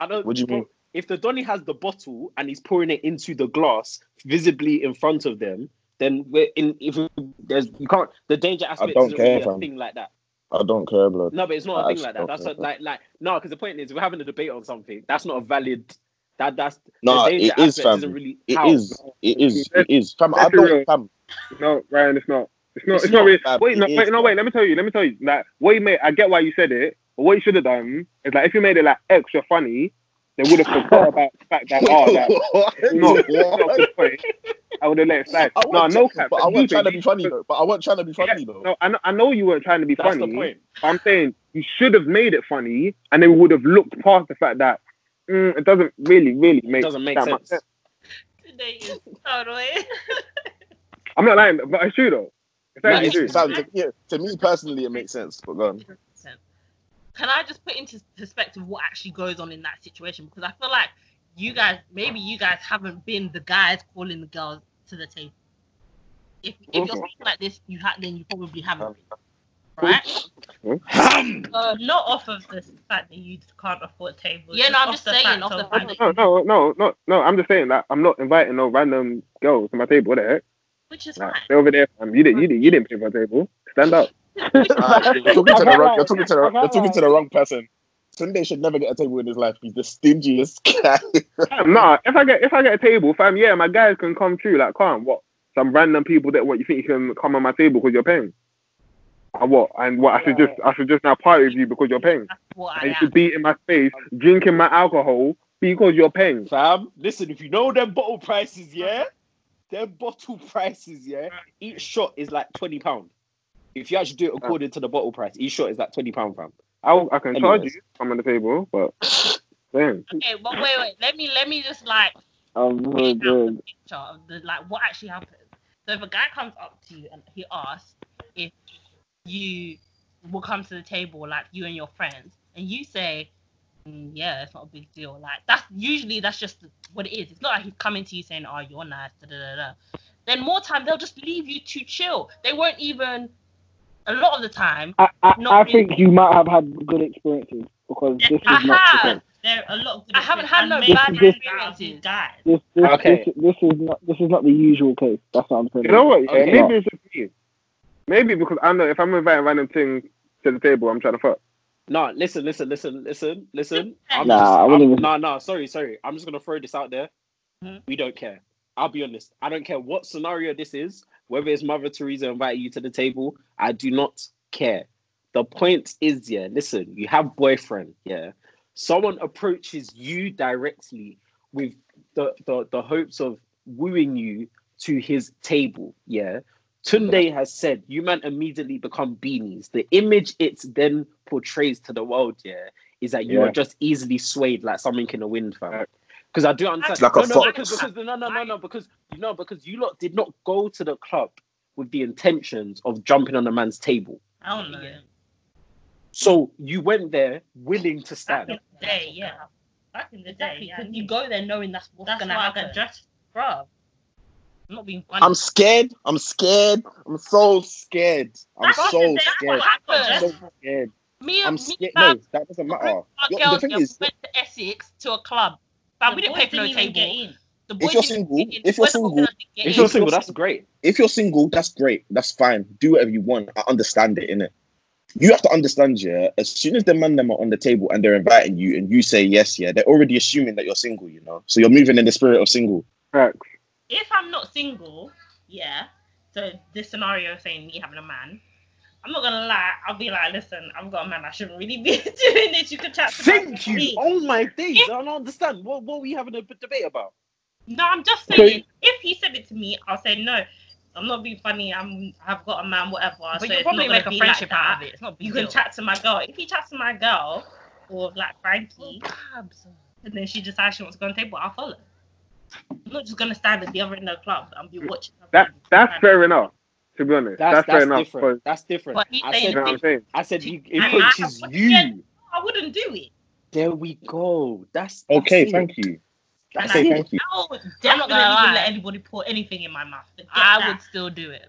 C: I don't.
B: What do you mean?
C: If the Donny has the bottle and he's pouring it into the glass visibly in front of them, then we're in. If there's you can't the danger aspect isn't
B: care,
C: really a
B: fam.
C: thing like that.
B: I don't care, blood.
C: No, but it's not
B: I
C: a thing like that. That's a, like like no, because the point is we're having a debate on something. That's not a valid. That that's
B: No,
C: the
B: it is,
C: aspect
B: fam.
C: isn't really
B: It
C: how.
B: is. It is. It is. Fam, I don't.
A: real.
B: Fam,
A: No, Ryan, it's not. It's not.
B: It's
A: It's, not,
B: not,
A: really.
B: fam.
A: Wait, no, wait, no, wait. Let me tell you. Let me tell you. Like, what you made. I get why you said it. But what you should have done is like, if you made it like extra funny, they would have forgot about the fact that oh that no, that's not good point. I would have let it slide. No, no cap.
B: but I wasn't trying to be funny though. But I wasn't trying to be funny though.
A: No, I know, I know you weren't trying to be
C: That's
A: funny.
C: the point.
A: But I'm saying you should have made it funny, and then we would have looked past the fact that mm, it doesn't really, really make
C: doesn't make
A: that much
C: sense.
E: Today is so annoying.
A: I'm not lying, but it's true though. It's actually
B: it's-
A: true.
B: it sounds- yeah, to me personally, it makes sense. But go on.
E: Can I just put into perspective what actually goes on in that situation? Because I feel like you guys, maybe you guys haven't been the guys calling the girls to the table. If, if you're speaking like this, you ha- then you probably haven't been, right?
F: Uh,
E: Not off of the fact that you can't afford tables.
F: Yeah, no, I'm just saying, off the fact
E: like-
A: No, no, no, no, no. I'm just saying that I'm not inviting no random girls to my table. What the heck?
E: which is
A: Like,
E: fine.
A: stay over there. Um, you didn't, you didn't, you didn't pay for a table. Stand up.
B: Uh, you're talking to the wrong. You're talking to the. You're talking to the wrong person. Sunday should never get a table in his life. He's the stingiest (laughs) guy.
A: Fam, nah, if I get if I get a table, fam, yeah, my guys can come through. Like, come, what? Some random people that what you think you can come on my table because you're paying? And what? And what? I should just I should just now party with you because you're paying.
E: That's
A: And
E: I
A: you should be in my space drinking my alcohol because you're paying.
C: Fam, listen, if you know them bottle prices, yeah, them bottle prices, yeah, each shot is like twenty pound. If you actually do it according to the bottle price, each shot is like twenty pound, fam.
A: I I can charge you. I'm on the table, but damn.
E: Okay, but wait, wait. Let me let me just like
D: I'm so
E: out
D: good.
E: the picture of the like what actually happened. So if a guy comes up to you and he asks if you will come to the table, like you and your friends, and you say, "Mm, "Yeah, it's not a big deal." Like that's usually that's just what it is. It's not like he's coming to you saying, "Oh, you're nice." Da, da, da, da. Then more time they'll just leave you to chill. They won't even. A lot of the time,
D: I, I,
E: Not
D: I
E: really.
D: think you might have had good experiences because this is
E: I
D: not the
E: have.
D: case.
F: there are a lot of
E: I haven't had no
F: and
E: bad
F: this-
E: experiences.
F: guys.
D: This, this,
C: Okay.
D: this, this is not this is not the usual case. That's what I'm saying.
A: You know what? Yeah,
C: Okay.
A: maybe it's just me. Maybe because I know if I'm inviting random things to the table, I'm trying to fuck.
C: No, listen, listen, listen, listen, listen. I'm
D: Nah,
C: just,
D: I
C: I'm,
D: wouldn't even-
C: no, no, sorry, sorry. I'm just gonna throw this out there.
E: Mhm.
C: We don't care. I'll be honest. I don't care what scenario this is, whether it's Mother Teresa inviting you to the table. I do not care. The point is, yeah, listen, you have boyfriend, yeah. Someone approaches you directly with the, the, the hopes of wooing you to his table, yeah. Tunde has said you man immediately become beanies. The image it then portrays to the world, yeah, is that you
A: Yeah.
C: are just easily swayed like something in the wind, fam. Because I do understand.
B: It's like a
C: no, no,
B: fox.
C: because, because no, no, no, no, because no, because you lot did not go to the club with the intentions of jumping on a man's table.
F: I don't know.
C: So you went there willing to
F: Back
C: stand.
F: in the day, yeah.
E: back in the day,
F: Exactly.
E: yeah,
F: you go there knowing that's what's
E: that's
F: gonna
E: why I
F: happen.
E: got just, bruv. I'm not being funny.
B: I'm scared. I'm scared. I'm so scared. I'm
E: That's
B: so
E: what-
B: scared.
E: what happened.
B: So scared.
E: me and
B: I'm
E: me
B: scared.
E: and
B: No, that doesn't matter. Yo,
E: girls
B: The thing is,
E: went to Essex to a club. But
F: The
E: we didn't pay for no
F: didn't even
E: table.
F: get.
E: The
B: If
E: boys
B: you're
E: didn't
B: single-
E: get in.
B: if you're
E: The boys
B: single-
E: didn't
C: If you're single, that's great.
B: if you're single, that's great. That's fine. Do whatever you want. I understand it, innit? You have to understand, yeah. As soon as the man them are on the table and they're inviting you, and you say yes, yeah, they're already assuming that you're single. You know, so you're moving in the spirit of single.
A: Facts.
E: If I'm not single, yeah. So this scenario saying me having a man, I'm not gonna lie. I'll be like, listen, I've got a man. I shouldn't really be (laughs) doing this. You can chat to
C: Thank you.
E: me.
C: Oh my days. I don't understand. What what are we having a debate about?
E: No, I'm just
D: So-
E: saying. if he said it to me, I'll say no. I'm not being funny. I'm. I've got a man. Whatever.
F: But
E: so
F: you'll probably
E: not
F: make a friendship
E: like
F: out of it. It's not a big
E: You can
F: deal.
E: chat to my girl. If he chats to my girl, or like Frankie, oh, and then she decides she wants to go on the table, I'll follow. I'm not just gonna stand at the other end of the club and be watching.
A: That
E: friends.
A: that's fair enough. To be honest,
C: That's
A: that's,
C: that's,
A: fair enough.
C: different. That's different.
E: But
C: I
E: saying
A: You know what I'm
C: said
A: saying?
C: I said he
E: I- I-
C: approaches
E: I-
C: you.
E: I wouldn't do it.
C: There we go. That's, that's
B: Okay,
C: it.
B: thank you.
E: And
B: Okay,
E: I,
B: thank you.
E: I would
F: I'm not
E: definitely
F: gonna lie.
E: even let anybody pour anything in my mouth. Forget
F: I
E: that.
F: would still do it.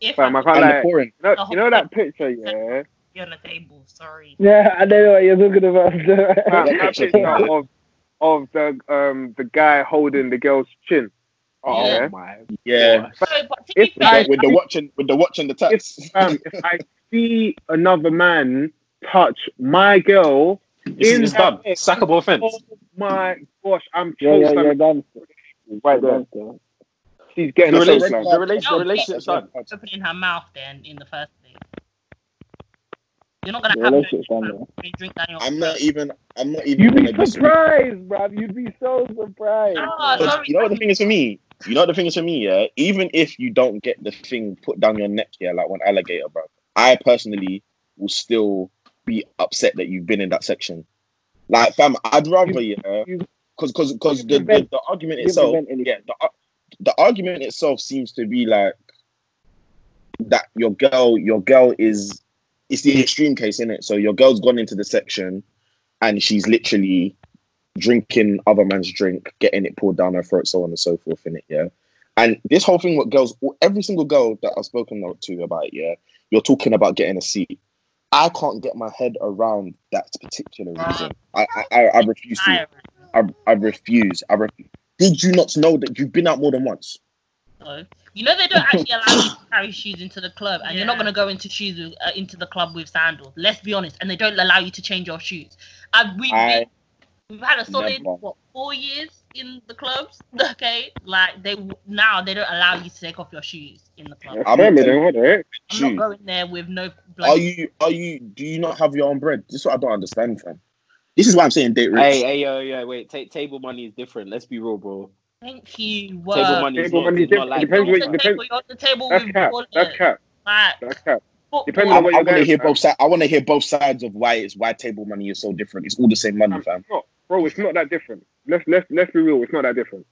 E: If
A: Fam, I
E: I'm
A: can't
B: And the
A: lie.
B: pouring.
A: You know, you know that picture, yeah?
E: on the table, sorry.
D: Yeah, I know what you're talking about.
A: Fam, (laughs)
B: Yeah,
A: that
B: picture,
A: picture of of the um the guy holding the girl's chin.
C: Oh
A: Yeah.
C: my.
B: Yeah.
E: So, but
A: If
E: fair,
A: I-
B: With the watching, with the watch and the
A: If um, if (laughs) I see another man touch my girl,
C: It's,
A: In
C: it's done.
A: that-
C: Sackable offense.
A: oh my gosh, I'm
D: yeah, yeah, yeah, done.
A: right there. She's getting
C: The
A: a
C: relation-
A: face
C: the
A: line.
C: relation- the relationship's done.
E: opening her mouth then in the first place. You're not gonna
D: Yeah,
E: have
D: let's
E: no
D: sit down there.
E: you drink down
B: I'm not even. I'm not even.
D: You'd
B: gonna
D: be
B: disagree.
D: surprised, bruv. You'd be so surprised.
E: Ah, sorry.
B: you know what the thing is for me? You know what the thing is for me, yeah? Even if you don't get the thing put down your neck, yeah, like one alligator, bro. I personally will still be upset that you've been in that section. Like, fam, I'd rather, yeah,
D: you-
B: because because because the, the,
D: prevent-
B: the argument itself, yeah, the, the argument itself seems to be like that your girl, your girl is it's the extreme case, isn't it? So your girl's gone into the section and she's literally drinking other man's drink, getting it poured down her throat, so on and so forth, in it, yeah. And this whole thing, with girls, every single girl that I've spoken to about, yeah, you're talking about getting a seat. I can't get my head around that particular reason. I I, I, I refuse to. I, I refuse. I refuse. Did you not know that you've been out more than once?
E: So, you know they don't (laughs) actually allow you to carry shoes into the club, and you're not gonna go into shoes with, uh, into the club with sandals. Let's be honest, and they don't allow you to change your shoes. And we've been, we've had a solid
B: never.
E: what four years in the clubs. (laughs) Okay, like they now they don't allow you to take off your shoes in the club.
B: I'm
A: it,
B: not-
A: then what the heck?
E: I'm not going there with no.
B: Are you are you do you not have your own bread? This is what I don't understand, fam. This is why I'm saying date rich.
C: Hey, hey, yo, yo, wait. Ta- table money is different. Let's be real, bro.
E: Thank you.
C: Table money is
A: Table money
C: is
A: is
C: not
A: different.
C: like
A: Depends what-
E: on the table, you're on the table
A: That's
E: with
A: cap.
E: ballers.
A: That's cap.
E: Like,
A: That's cap.
E: football.
A: Depending
B: I,
A: on what
B: I
A: you're
B: want to hear
A: for.
B: both sides. I want to hear both sides of why it's why table money is so different. It's all the same money, fam.
A: It's not, bro. It's not that different. Let's let's let's be real. It's not that different.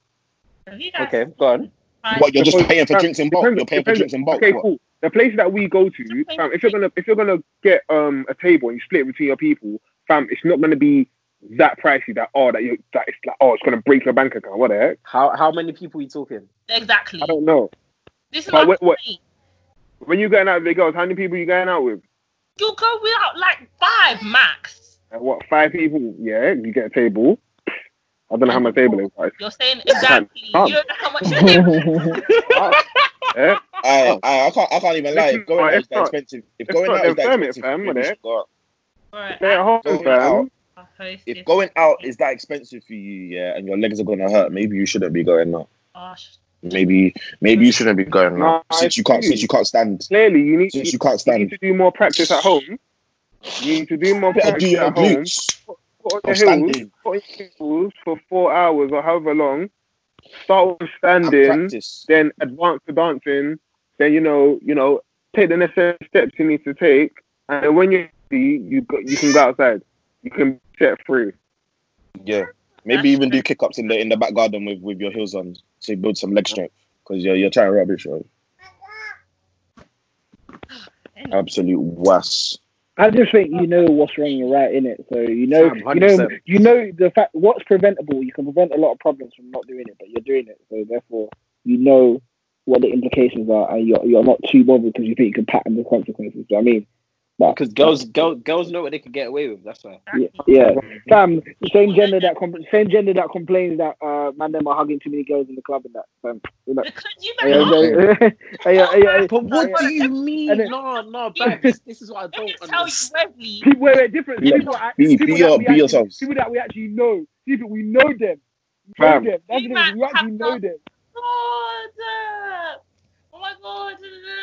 E: Have you guys
C: Okay, go on.
B: What you're just paying for drinks in bulk.
A: depends-
B: You're paying for drinks in bulk.
A: Okay,
B: what?
A: cool. The places that we go to, fam, if you're gonna if you're gonna get um a table and you split it between your people, fam, it's not gonna be that pricey that oh that you that it's like oh it's gonna break your bank account. What the heck?
C: How how many people you talking?
E: Exactly.
A: I don't know.
E: This is
A: But
E: what
A: what- what-
E: I'm saying.
A: When you going out with girls, how many people you going out with?
E: You'll go without like five max.
A: Uh, what five people? Yeah, you get a table. I don't know how my table is. Guys.
E: You're saying exactly. You don't know how much your table is.
A: Yeah,
B: I, I, I can't I can't even lie. If going out
A: It's
B: is that
A: not-
B: expensive, if
A: it's
B: going
A: not
B: out is that expensive,
A: fam, what
B: you
A: the
B: should go out.
E: Alright,
A: stay at home,
B: Going
A: fam.
B: Out,
E: I'll host
B: if
E: this.
B: going out is that expensive for you, yeah, and your legs are gonna hurt, maybe you shouldn't be going out.
E: Oh,
B: Maybe maybe you shouldn't be going
A: No,
B: out
A: I
B: since you can't
A: see.
B: since you can't stand
A: Clearly, you need,
B: since
A: you,
B: you can't stand.
A: you need to do more practice at home. You need to do more
B: Better
A: practice
B: do your
A: at home.
B: glutes.
A: Put on
B: Or
A: your heels, put on your heels for four hours or however long. Start with standing, then advance to dancing. Then you know, you know, take the necessary steps you need to take, and then when you're ready, you go, you can go outside. You can be set free.
B: Yeah. Maybe even do kick ups in the in the back garden with, with your heels on to build some leg strength. Because you're you're trying rubbish, bro. Absolute was.
D: I just think you know what's wrong and right in it. So you know,
C: Sam,
D: you know, you know the fact what's preventable. You can prevent a lot of problems from not doing it, but you're doing it. So therefore, you know what the implications are, and you're you're not too bothered because you think you can pattern the consequences. Do you know what I mean?
C: Because girls, girls, girls know what they can get away with. That's why.
D: Yeah, yeah. Sam, same gender that compl- same gender that complains that uh, man them are hugging too many girls in the club and that. Sam, you know.
E: Because you
D: Hey,
E: better
D: hey, hey, hey, hey,
C: But what
D: hey,
C: do you mean?
D: Then-
C: No, no, Bab, this, this is what I
E: Let
C: don't
E: me tell you,
C: understand.
D: People, wait, wait, different.
B: Be-
D: people, that-
B: be-
D: people
B: be
D: that
B: your-
D: we
B: be
D: actually-
B: yourselves.
D: People that we actually know. People we know them. We know
A: Fam.
D: them. That's
E: You
D: the thing. We actually
E: have
D: know them.
E: God. Oh my God.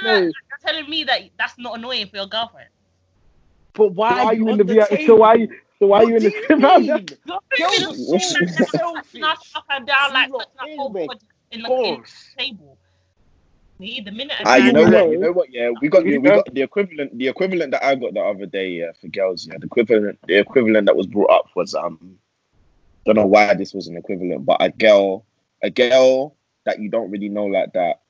D: No.
E: You're telling me that that's not annoying for your girlfriend.
C: But
D: So
C: why,
D: why are you in the
C: the
D: VIP? So
C: table?
D: why? you- So why are you in the?
C: What do you mean?
E: You're
C: Girls
E: thinking
C: are
E: of
C: so
E: shit like that,
C: selfish.
E: touching us up and down, like
C: You lot
E: touching our whole
C: is,
E: body in the,
C: Of
E: in
C: course.
E: the table. Me, the minute
B: Ah, you know what? You know what? Yeah, we got the, we
A: Yeah.
B: got the equivalent. The equivalent that I got the other day, yeah, for girls. Yeah, the equivalent. The equivalent that was brought up was um, don't know why this was an equivalent, but a girl, a girl that you don't really know like that,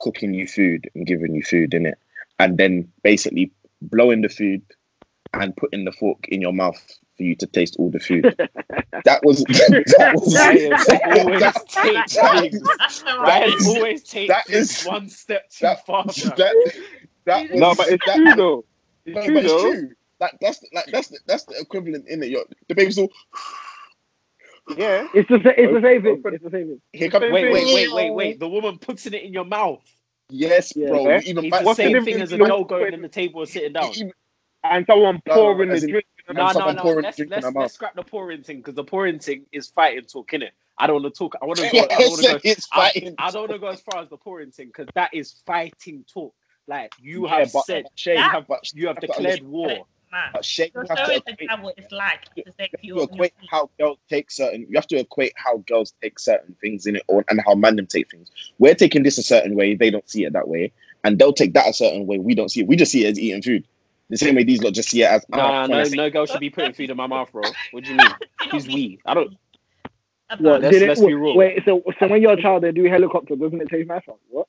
B: cooking you food and giving you food in it, and then basically blowing the food and putting the fork in your mouth for you to taste all the food. (laughs) that was (laughs) that was
C: Ryan always (laughs)
B: that-
C: takes
B: that-
C: things.
E: That's
B: That
C: Ryan
B: is-
C: always
B: that
C: things
B: is-
C: one step too
B: that,
C: far.
B: that, that was,
A: No, but it's
B: that,
A: true though. It's
B: No,
A: true
B: but it's
A: though.
B: true. Like that's the, like that's the, that's the equivalent in it. You're, the baby's all
A: Yeah.
D: It's the it's the same thing. It's the same thing.
B: here comes
C: Wait, wait, wait, wait, wait. The woman puts it in your mouth.
B: Yes,
D: Yeah.
B: bro.
A: Yeah.
B: Even
C: It's the same thing as a
A: between-
C: girl going in the table and sitting down.
B: even-
A: And someone pouring
B: as
A: the drink.
C: No, no,
B: someone
C: no. Let's let's, let's scrap the pouring thing because the pouring thing is fighting talk, innit? I don't want to talk. I want to (laughs) go. I don't want to go.
B: it's
C: I,
B: fighting.
C: I don't want to go as far as the pouring thing because that is fighting talk. Like you
B: Yeah,
C: have
B: but-
C: said,
B: Shay,
C: you have
B: but
C: you have declared war.
E: man.
B: But Shay, you have to
E: showing
B: equate,
E: what it's like to say to
B: you have to equate how girls take certain. You have to equate how girls take certain things in it, or and how men them take things. We're taking this a certain way. They don't see it that way, and they'll take that a certain way. We don't see it. We just see it as eating food. The same way these lot just see it as.
C: No,
B: ah,
C: no,
B: when I say-
C: no girl should be putting food in my mouth, bro. What do you mean? Who's we? I don't.
D: What,
C: Let's-
D: it,
C: let's be real.
D: Wait, so so when you're a child, they do helicopter, doesn't it taste nice? What?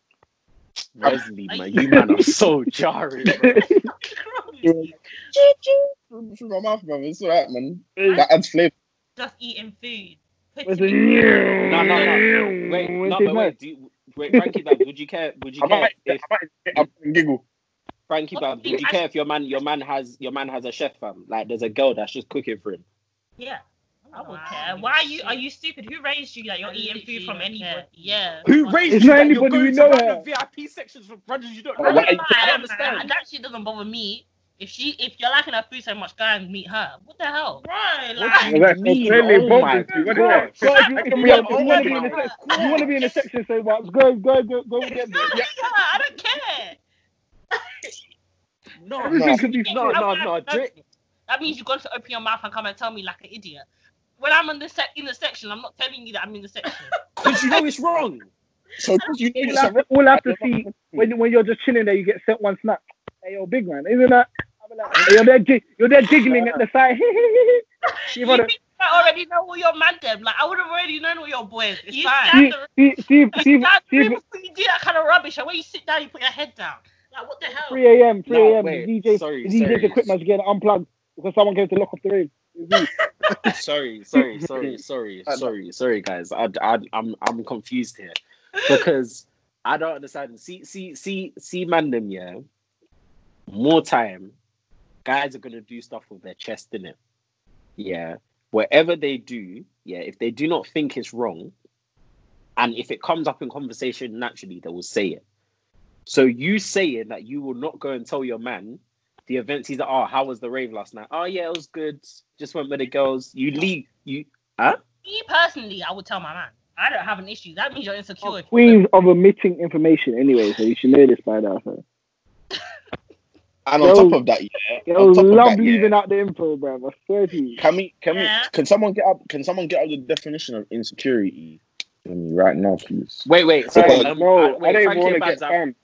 C: Wesley, man, you man (laughs) are so jarring. Bro.
B: Through my mouth, bro. It's alright, man. That adds flavor.
E: just eating food.
D: Where's the
E: it-
C: No, no, no. Wait, no, but wait. Do you, wait, Frankie Babs, would you care? Would you
B: I
C: care
B: might,
C: if
B: I might get up and giggle.
C: Frankie
E: What do
C: Would
E: you
C: you care if your man, your man has, your man has a chef, fam? Like, there's a girl that's just cooking for him.
E: Yeah. I would
I: Wow.
E: care. Why are you are you stupid? Who raised you that you're
I: I
E: eating food from anybody?
I: care.
E: Yeah.
C: Who raised
D: It's
C: you?
D: not
C: that you're
D: anybody
C: going
D: we
C: to
D: know
C: random
D: her.
C: VIP sections for brothers you don't
B: Oh,
C: know.
B: why-
E: I don't
C: I understand.
E: man. That shit doesn't bother me. If she, if you're liking her food so much, go and meet her. What the hell? Right,
C: What
E: like,
C: do you mean? Oh my
A: of you.
C: God.
D: So if you, if you, want, you want to be in the
A: oh
D: section, you want to be in the section, say, well, go, go, go, go with them.
E: yeah, I don't care.
C: No,
D: Everything could be
C: no,
E: That
C: no,
E: means-
C: no. Drake,
E: That means you've got to open your mouth and come and tell me like an idiot. When I'm in the sec in the section, I'm not telling you that I'm in the section. (laughs)
C: because you know it's wrong.
B: So you know
D: All
B: it's
D: I
B: a
D: have to, all I have to see when, when you're just chilling there, you get sent one snap. Hey, yo, big man, isn't that? Like, hey, you're there, you're there giggling at the side.
E: you (laughs)
D: you wanna,
E: think I already know all your man them. Like I would have already known all your boys. It's
I: You
E: fine.
I: stand
D: see, see, see,
E: You
D: see,
E: stand
D: see,
E: there before you do that kind of rubbish, and when you sit down, you put your head down. Like what the hell?
D: 3 a.m., 3
C: No,
D: a.m.
C: wait,
D: DJ,
C: sorry,
D: the DJ's
C: sorry.
D: equipment's getting unplugged because someone came to lock off the rave. It was me.
C: sorry, sorry, sorry, sorry, (laughs) sorry, sorry, guys. I, I, I'm, I'm confused here because I don't understand. See, see, see, see, man, them, yeah. More time, guys are gonna do stuff with their chest in it. Yeah, whatever they do, yeah. If they do not think it's wrong, and if it comes up in conversation naturally, they will say it. So you saying that you will not go and tell your man the events he's like, oh, how was the rave last night? Oh yeah, it was good. Just went with the girls. You leave you huh?
E: Me personally, I would tell my man. I don't have an issue. That means you're insecure.
D: Queens of omitting information anyway, so you should know this by now. So.
B: And on
D: Yo,
B: top of that, yeah.
D: Yo,
B: on
D: love
B: that, yeah,
D: leaving out the info, bro. I swear to you.
B: Can we? Can
E: Yeah.
B: we? Can someone get up? Can someone get up the definition of insecurity for me right now, please?
C: wait, wait. Sorry,
B: Because-
C: um,
A: no,
C: I,
A: I don't want to get
C: Babs, I-
A: fam.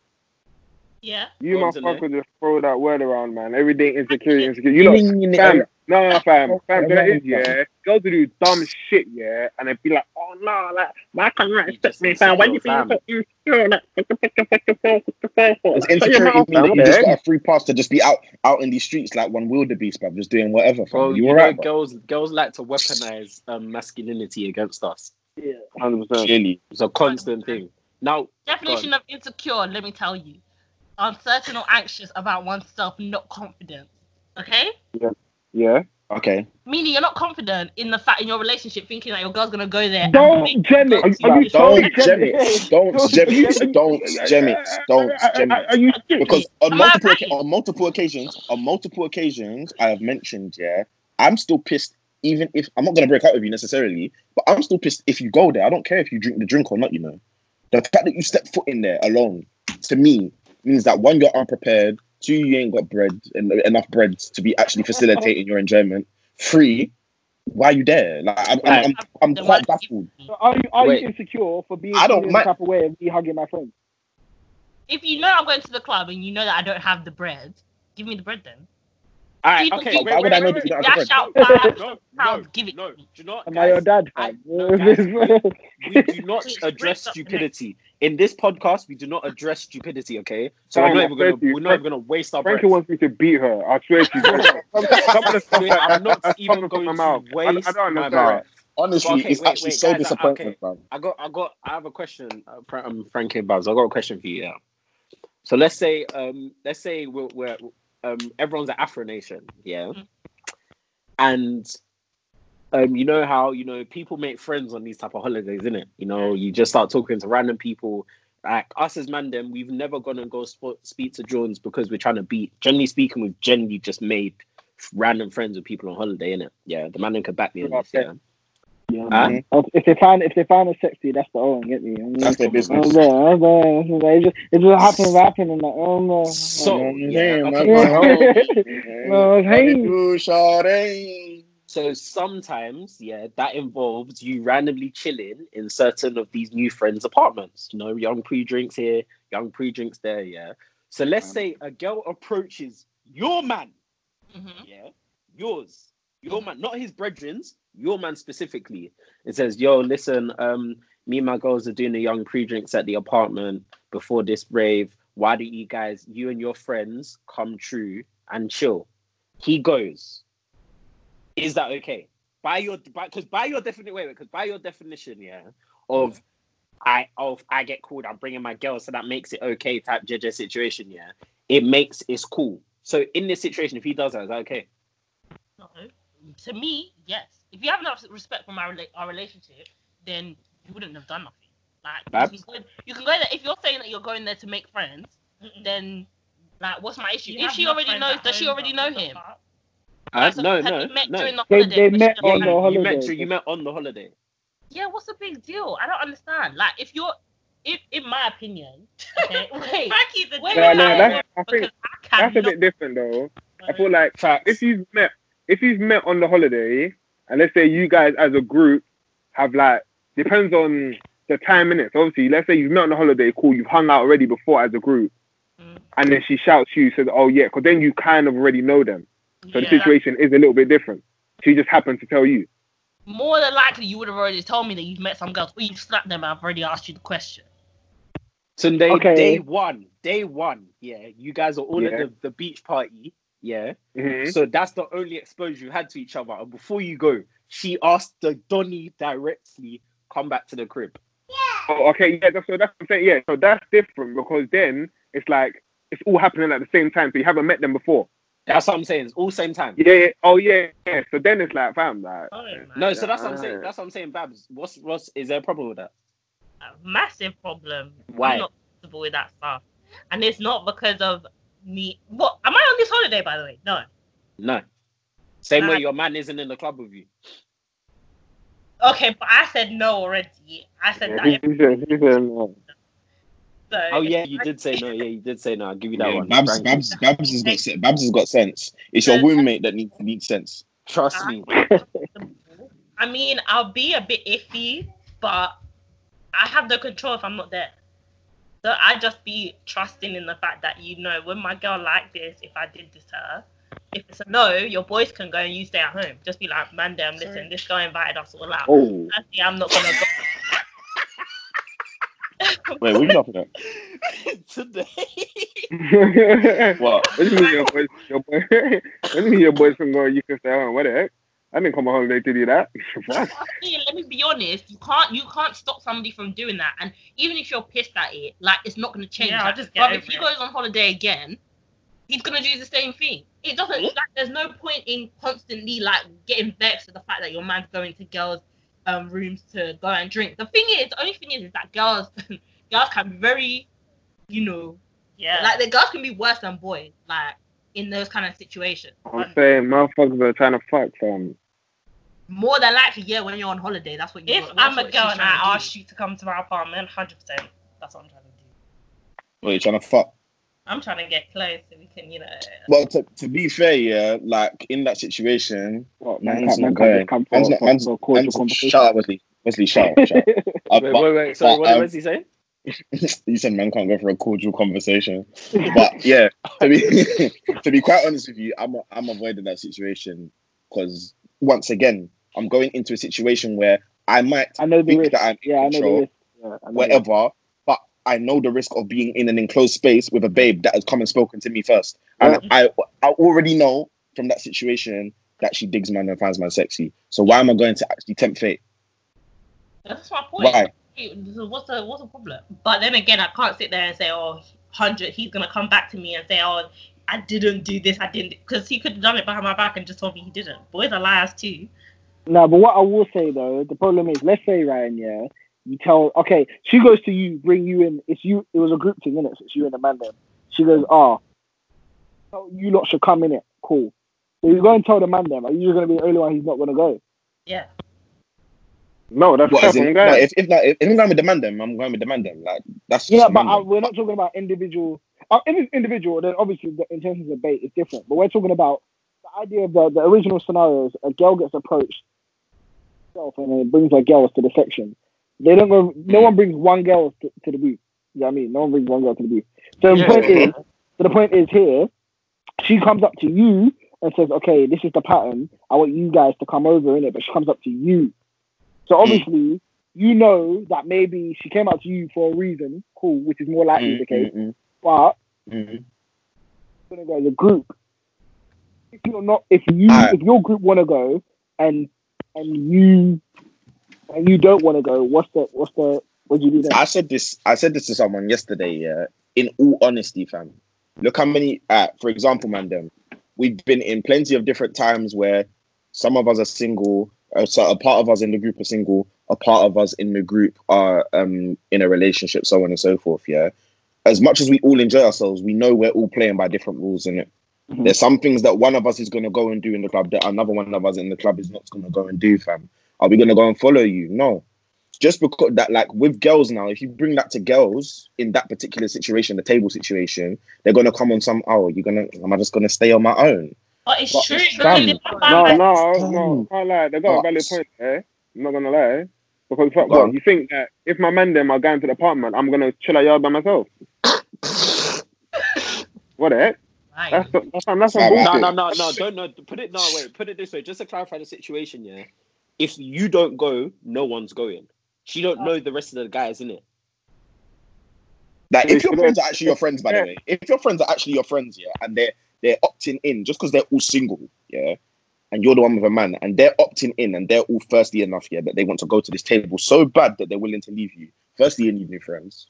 E: Yeah.
A: You
C: What was it,
A: motherfuckers just throw that word around, man. Every day insecurity, insecurity. You know, fam. No, no, fam. Fam, you know what yeah. Girls will do dumb shit, yeah, and they be like, oh no, like, why can't you
C: You
A: respect
C: just
A: me, fam? Why you
C: insecure,
A: feel so insecure? Like,
B: Does insecurity mean that you just got a free pass to just be out out in these streets like one wildebeest, bruv, just doing whatever?
C: Bro,
B: Fam.
C: you,
B: You alright,
C: girls girls like to weaponize um, masculinity against us.
D: Yeah.
A: 100%.
C: It's a constant thing. Now,
E: Definition of insecure, let me tell you. Uncertain or anxious about oneself, not confident. Okay?
A: Yeah. Yeah.
B: Okay.
E: Meaning you're not confident in the fact in your relationship, thinking that your girl's gonna go there.
D: Don't
E: make- (laughs)
D: gem it.
E: Don't
D: Are you
B: Don't
D: Don't
B: gem
D: gem
B: it.
D: it.
B: Don't gem
D: Don't
B: it. Don't gem it. Don't gem
A: Are,
B: it.
A: are you shit?
B: Because on multiple
E: right?
B: on multiple occasions, on multiple occasions, I have mentioned, yeah, I'm still pissed. Even if I'm not gonna break up with you necessarily, but I'm still pissed if you go there. I don't care if you drink the drink or not. You know, the fact that you step foot in there alone, to me, means that one, you're unprepared. Two, you ain't got bread and enough bread to be actually facilitating your enjoyment. Three, why are you there? Like I'm, I'm, I'm, I'm quite baffled.
D: So are you are
C: Wait.
D: you insecure for being
B: I don't
D: feeling
B: mind-
D: the type of way of me hugging my friend?
E: If you know I'm going to the club and you know that I don't have the bread, give me the bread then.
C: all right,
E: People
C: okay.
E: think-
C: Wait,
B: Why would
C: wait,
B: I know
C: wait,
B: that
C: wait.
B: you don't have the
E: Dash
B: bread?
E: out (laughs) five
C: No, no,
E: pounds, give it
C: no.
E: to
C: Do
E: me.
C: you not,
D: Am I your dad?
C: I- (laughs) no, guys. (laughs) we do not address
E: break up
C: stupidity in this podcast. We do not address stupidity. Okay, so
A: Fam,
C: we're not even gonna
A: you,
C: we're not even gonna waste our breath.
A: Frankie wants me to beat her. I swear to you. Some, (laughs) some of the stuff that
C: I'm not
A: that's
C: even
A: coming from
C: going
A: my mouth.
C: to
A: I, I
C: waste
A: don't
C: my
A: understand.
C: breath.
B: Honestly,
C: Okay,
B: it's
C: wait,
B: actually
C: wait,
B: so
C: guys,
B: disappointing,
C: okay.
B: fam.
C: I got, I got, I have a question, uh, Fra- um, Frankie and Buzz. I got a question for you. Yeah. So let's say, um, let's say we're, we're um, everyone's an Afro nation, yeah,
E: Mhm.
C: and um, you know how you know people make friends on these type of holidays, isn't it? You know, you just start talking to random people. Like us as Mandem, we've never gone and go sp- speak to Jones because we're trying to beat. Generally speaking, we've generally just made random friends with people on holiday, innit? Yeah, the Mandem could back me on this. Yeah.
D: Yeah,
C: Huh?
D: man. If they find if they find it sexy, that's the oh, get me.
B: That's their business.
D: Oh, yeah, that's the- it just it just happens, happens, like oh no.
C: So,
D: Oh,
C: yeah,
B: Yeah,
C: okay.
B: man.
D: No, (laughs) it's hate.
B: Ooh, Sade.
C: So sometimes, yeah, that involves you randomly chilling in certain of these new friends' apartments. You know, young pre-drinks here, young pre-drinks there, yeah. So let's say a girl approaches your man,
E: Mhm.
C: yeah, yours, your man, not his brethren's, your man specifically. It says, "Yo, listen, um, me and my girls are doing the young pre-drinks at the apartment before this rave. Why don't you guys, you and your friends, come true and chill?" He goes, "Is that okay?" By your, because by, your definition, wait, because by your definition, yeah, of I of I get called, I'm bringing my girl, so that makes it okay type JJ situation, yeah. It makes it's cool. So in this situation, if he does that, is that okay?
E: No. To me, yes. If you have enough respect for my our relationship, then you wouldn't have done nothing. Like
C: Babs?
E: you can, go, you can go there. If you're saying that you're going there to make friends, then like, what's my issue?
I: You
E: if she already knows, does she already know him?
I: fuck?
C: Uh,
E: so
C: no, no,
E: met
C: no.
E: during the
D: They-
E: holiday?
D: they
E: but
D: met on the
E: him?
C: You
D: holiday.
C: met, you met on the holiday.
E: Yeah, what's the big deal? I don't understand. Like, if you're, if in my opinion, okay, (laughs) wait,
I: Frankie's a
E: wait,
A: Yeah,
E: wait,
A: no, that's- I think
E: I
A: That's a bit different though. I feel like if you've met if you've met on the holiday and let's say you guys as a group have like depends on the time in it. So obviously, let's say you've met on the holiday, cool, you've hung out already before as a group,
E: Mm.
A: and then she shouts you, says, "Oh yeah," because then you kind of already know them. So the
E: Yeah.
A: situation is a little bit different. She just happened to tell you.
E: More than likely, you would have already told me that you've met some girls, or you've slapped them. I've already asked you the question.
C: So day
D: Okay.
C: day one, day one, yeah, you guys are all
A: Yeah.
C: at the, the beach party, yeah.
A: Mhm.
C: So that's the only exposure you had to each other. And before you go, she asked the Donny directly, come back to the crib.
A: Oh, okay, yeah, that's so that's what I'm saying. Yeah, so that's different because then it's like it's all happening at the same time. So you haven't met them before.
C: That's what I'm saying. It's all same time.
A: Yeah, yeah. Oh yeah, yeah. So then it's like, fam, like,
E: Oh.
C: No, so that's what I'm saying. That's what I'm saying, Babs. What's what's is there a problem with that?
E: a massive problem.
C: Why?
E: I'm not comfortable with that stuff, and it's not because of me. What am I on this holiday, by the way? No.
C: No. Same way your man isn't in the club with you.
E: Okay, but I said no already. I said that.
A: he said, he said, no.
E: So
C: Oh yeah, you did say no. Yeah, you did say no. I'll give you that
B: Yeah,
C: one.
B: Babs,
C: Frankie.
B: Babs, Babs has got se- Babs has got sense. It's your uh, roommate that needs needs sense.
C: Trust me.
E: I mean, I'll be a bit iffy, but I have the control if I'm not there. So I just be trusting in the fact that you know when my girl like this, if I did this to her, if it's a no, your boys can go and you stay at home. Just be like, man, damn, listen,
I: Sorry.
E: this girl invited us all out.
A: Oh,
E: Personally, I'm not gonna go.
B: Wait, what are you laughing at?
C: Today. (laughs)
B: What?
A: what do you mean your boys? Your boy, what do you mean your boys can go? You can stay home. What the heck? I didn't come on holiday to do that. (laughs)
E: Let me be honest. You can't you can't stop somebody from doing that. And even if you're pissed at it, like it's not gonna change.
I: Yeah, I'll just get
E: bruv,
I: over
E: if he
I: it.
E: goes on holiday again, he's gonna do the same thing. It doesn't like there's no point in constantly like getting vexed at the fact that your man's going to girls' um rooms to go and drink. The thing is, the only thing is, is that girls (laughs) girls can be very, you know,
I: Yeah.
E: like the girls can be worse than boys, like in those kind of situations.
A: I'm saying, motherfuckers are trying to fuck, fam.
E: More than likely, yeah, when you're on holiday, that's what you.
I: if
E: that's
I: I'm a girl and I ask you to come to my apartment, hundred percent, that's what I'm trying to do.
B: Wait, you trying to fuck?
I: I'm trying to get close so we can, you know.
B: Well, to, to be fair, yeah, like in that situation,
A: What,
B: man's
A: man,
B: not
A: can't,
B: going.
A: can't just come
B: Man's
A: for,
B: not, man's,
A: for
B: man's,
A: conversation.
B: shout out, Wesley. Wesley, shout out. Shout out. Uh,
C: Wait, wait, wait. Sorry,
B: but,
C: what
B: um,
C: was he saying?
B: You said man can't go for a cordial conversation. But yeah, to be (laughs) to be quite honest with you, I'm I'm avoiding that situation because once again, I'm going into a situation where I might
D: I know the
B: think
D: risk.
B: that I'm
D: Yeah, I know the risk. Yeah, I know the risk.
B: whatever, but I know the risk of being in an enclosed space with a babe that has come and spoken to me first, and I I already know from that situation that she digs man and finds man sexy. So why am I going to actually tempt fate?
E: That's my point.
B: Why?
E: So What's the what's the problem? But then again, I can't sit there and say, "Oh, hundred, he's gonna come back to me and say, "Oh, I didn't do this, I didn't," because he could have done it behind my back and just told me he didn't. Boys are liars too.
D: No, but what I will say though, the problem is, let's say Ryan, yeah, you tell, okay, she goes to you, bring you in. It's you. It was a group thing, innit? So it's you and the man. Then she goes, ah, oh, you lot should come in it. Cool. So you go and tell the man then, are you just gonna be the only one he's not gonna go?
E: Yeah.
A: No, that's
B: What,
A: fair
B: as in, no, if if, like, if I'm going with the man them, I'm going with the man them. Like that's
D: Yeah, but
B: man
D: uh, we're not talking about individual. Uh, if it's individual, then obviously the intentions of bait is different. But we're talking about the idea of the, the original scenarios. A girl gets approached, herself and then brings her girls to the section. They don't go. No one brings one girl to, to the booth. You know what I mean? No one brings one girl to the booth. So the point is, so the point is here, she comes up to you and says, "Okay, this is the pattern. I want you guys to come over in it." But she comes up to you. So obviously, you know that maybe she came out to you for a reason, cool, which is more likely the case.
B: Mm, mm,
D: But
B: mm, mm.
D: gonna go as a group. If you're not, if you,
B: Alright.
D: if your group want to go, and and you and you don't want to go, what's the what's the what do you do then?
B: I said this. I said this to someone yesterday. Yeah. In all honesty, fam, look how many. Uh, for example, man, them. We've been in plenty of different times where some of us are single. Uh, so a part of us in the group are single. A part of us in the group are um in a relationship, so on and so forth. Yeah. As much as we all enjoy ourselves, we know we're all playing by different rules in it.
D: Mhm.
B: There's some things that one of us is going to go and do in the club that another one of us in the club is not going to go and do, fam. Are we going to go and follow you? No just because that like with girls now if you bring that to girls in that particular situation the table situation they're going to come on some oh you're going to am i just going to stay on my own
E: But it's
B: But
E: true.
B: it's
E: because
B: done.
E: if I
A: No,
E: find
A: no,
E: that-
A: no, can't lie. They got a
B: But-
A: valid point there. I'm not gonna lie. Because fuck what, you think that if my man them are going to the apartment, I'm gonna chill at yard by myself. (laughs) what the heck?
E: Right.
A: That's that's some that's some
C: No, no, no, no. Don't no. Put it no. Wait. Put it this way. Just to clarify the situation. Yeah. If you don't go, no one's going. She don't know the rest of the guys in it.
B: like if your friends are actually your friends by the way if your friends are actually your friends yeah and they're they're opting in just because they're all single yeah and you're the one with a man and they're opting in and they're all thirsty enough yeah that they want to go to this table so bad that they're willing to leave you firstly you need new friends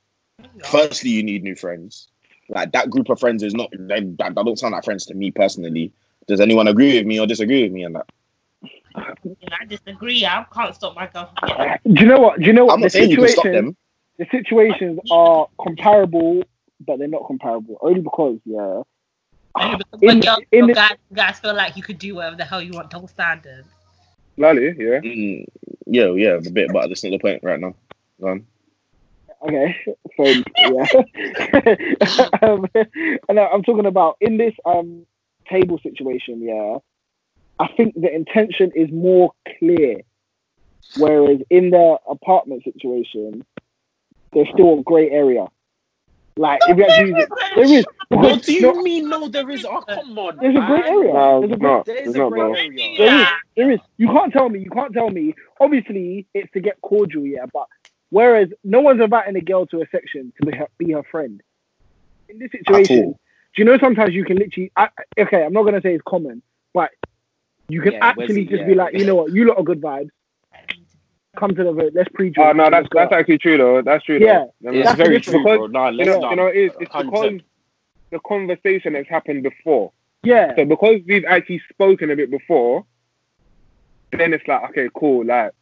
B: firstly you need new friends like that group of friends is not they, that, that don't sound like friends to me personally does anyone agree with me or disagree with me on that
E: And I disagree. I can't stop my girl from getting
D: Do you know what? Do you know what?
B: i'm not
D: the
B: saying you can stop
D: situation,
B: them
D: the situations are comparable, but they're not comparable. Only because, yeah,
E: Only because
D: In-
E: when
D: in
E: or
D: the-
E: guys, guys feel like you could do whatever the hell you want, double standards.
A: Lally, yeah.
B: Mm, yeah yeah a bit but that's not the point right now Go on.
D: Okay, (laughs) so yeah, (laughs) um, and I- I'm talking about in this um table situation. Yeah, I think the intention is more clear, whereas in the apartment situation, there's still a grey area. Like if you actually use there is
C: What do you
D: no,
C: mean? No, there is. Oh, come on.
D: there's a
C: great
D: area.
A: No,
D: There's a
A: it's
D: grey,
A: not.
C: There a
A: not,
C: area.
D: There is. There is. You can't tell me. You can't tell me. Obviously, it's to get cordial, yeah. But whereas no one's inviting a girl to a section to be her, be her friend. In this situation, do you know sometimes you can literally? I, okay, I'm not gonna say it's common, but you can
C: Yeah,
D: actually just
C: yeah.
D: be like, you know what, you lot are good vibes. Come to the vote. Let's pre
A: Oh no, that's that's actually true though. That's true.
D: Yeah.
A: though.
C: It's
D: That's
C: very
D: the
C: true,
A: difference.
C: bro. Nah,
A: You
C: let's
A: know,
C: not.
A: you know, it's, it's
C: 100%.
A: because the conversation has happened before.
D: yeah.
A: So because we've actually spoken a bit before, then it's like, okay, cool. Like,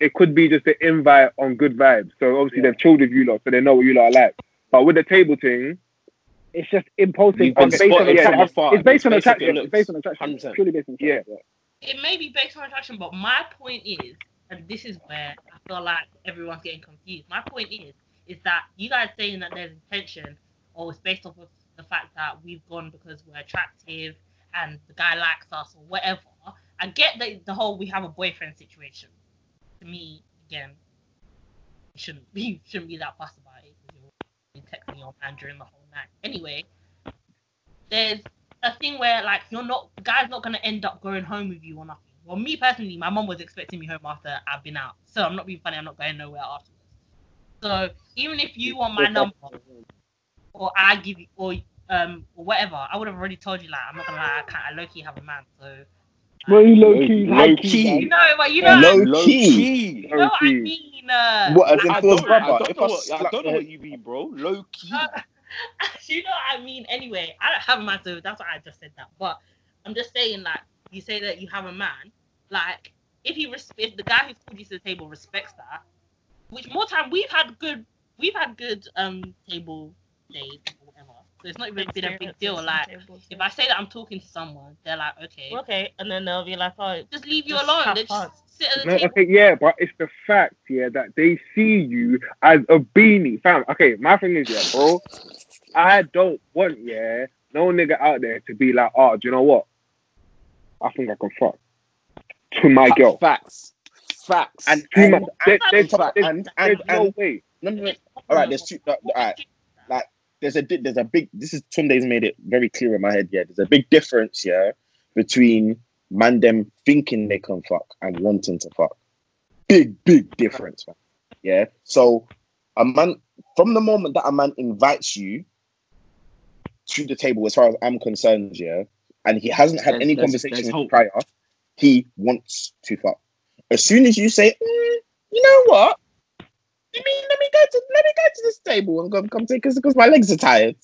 A: it could be just an invite on good vibes. So obviously
D: Yeah.
A: they've chilled with you lot, so they know what you lot are like. But with the table thing,
D: It's just impulsive. It's based on
C: spotted
A: from
D: attraction. It's based on attraction. It's based on attraction.
C: 100%.
D: Purely based on attraction.
E: It may be based on attraction, but my point is, and this is where I feel like everyone's getting confused. My point is, is that you guys saying that there's intention, or it's based off of the fact that we've gone because we're attractive and the guy likes us or whatever. I get the the whole we have a boyfriend situation. To me, again, you shouldn't be (laughs) shouldn't be that fussed about it you're texting your man during the whole night. Anyway, there's a thing where like you're not the guy's not gonna end up going home with you or nothing. Well, me personally, my mom was expecting me home after I've been out, so I'm not being funny. I'm not going nowhere afterwards. So even if you want my number, or I give you, or um, or whatever, I would have already told you. Like, I'm not gonna lie, I can't. I low key have a man, so.
D: Well, you low key,
B: Low
D: high
B: key.
D: key.
E: You know, but you know,
B: Low
C: Low
B: key.
C: key.
E: you know what I mean. Uh,
B: What, as in
C: I
B: Phil's
C: don't, I
B: brother?
C: don't
B: If
C: know
B: I
C: what, I don't know what you mean, bro. Low key.
E: Uh, (laughs) you know what I mean. Anyway, I don't have a man, so that's why I just said that. But I'm just saying, like, you say that you have a man, like, if he res- if the guy who's called you to the table respects that, which more time we've had good, we've had good um table days or whatever. So it's not even been a big deal. Like
I: tables,
E: if. I say that I'm talking to someone, they're like, okay,
I: okay, and then they'll be like, oh,
E: just leave you
I: Just
E: alone. They just sit at the
A: No,
E: table.
A: okay, yeah, but it's the fact, yeah, that they see you as a beanie, fam. Okay, my thing is, yeah, bro, I don't want, yeah, no nigga out there to be like, oh, do you know what? I think I can fuck to my girl.
C: Facts. Facts.
B: And,
A: To my,
B: and,
A: there- there's,
B: and,
A: there's,
B: and,
A: there's
B: and,
A: no
B: and
A: way.
B: no, no, no. all right, there's two. No, no, all right, like there's a there's a big. This is Tunde's made it very clear in my head. Yeah, there's a big difference. Yeah, between man them thinking they can fuck and wanting to fuck. Big big difference. Man. Yeah. So a man from the moment that a man invites you to the table, as far as I'm concerned, yeah, and he hasn't had
C: There's-
B: any
C: there's-
B: conversation
C: there's
B: prior, he wants to fuck. As soon as you say, "Mm, you know what? Let me let me go to let me go to this table and come come take it because my legs are tired.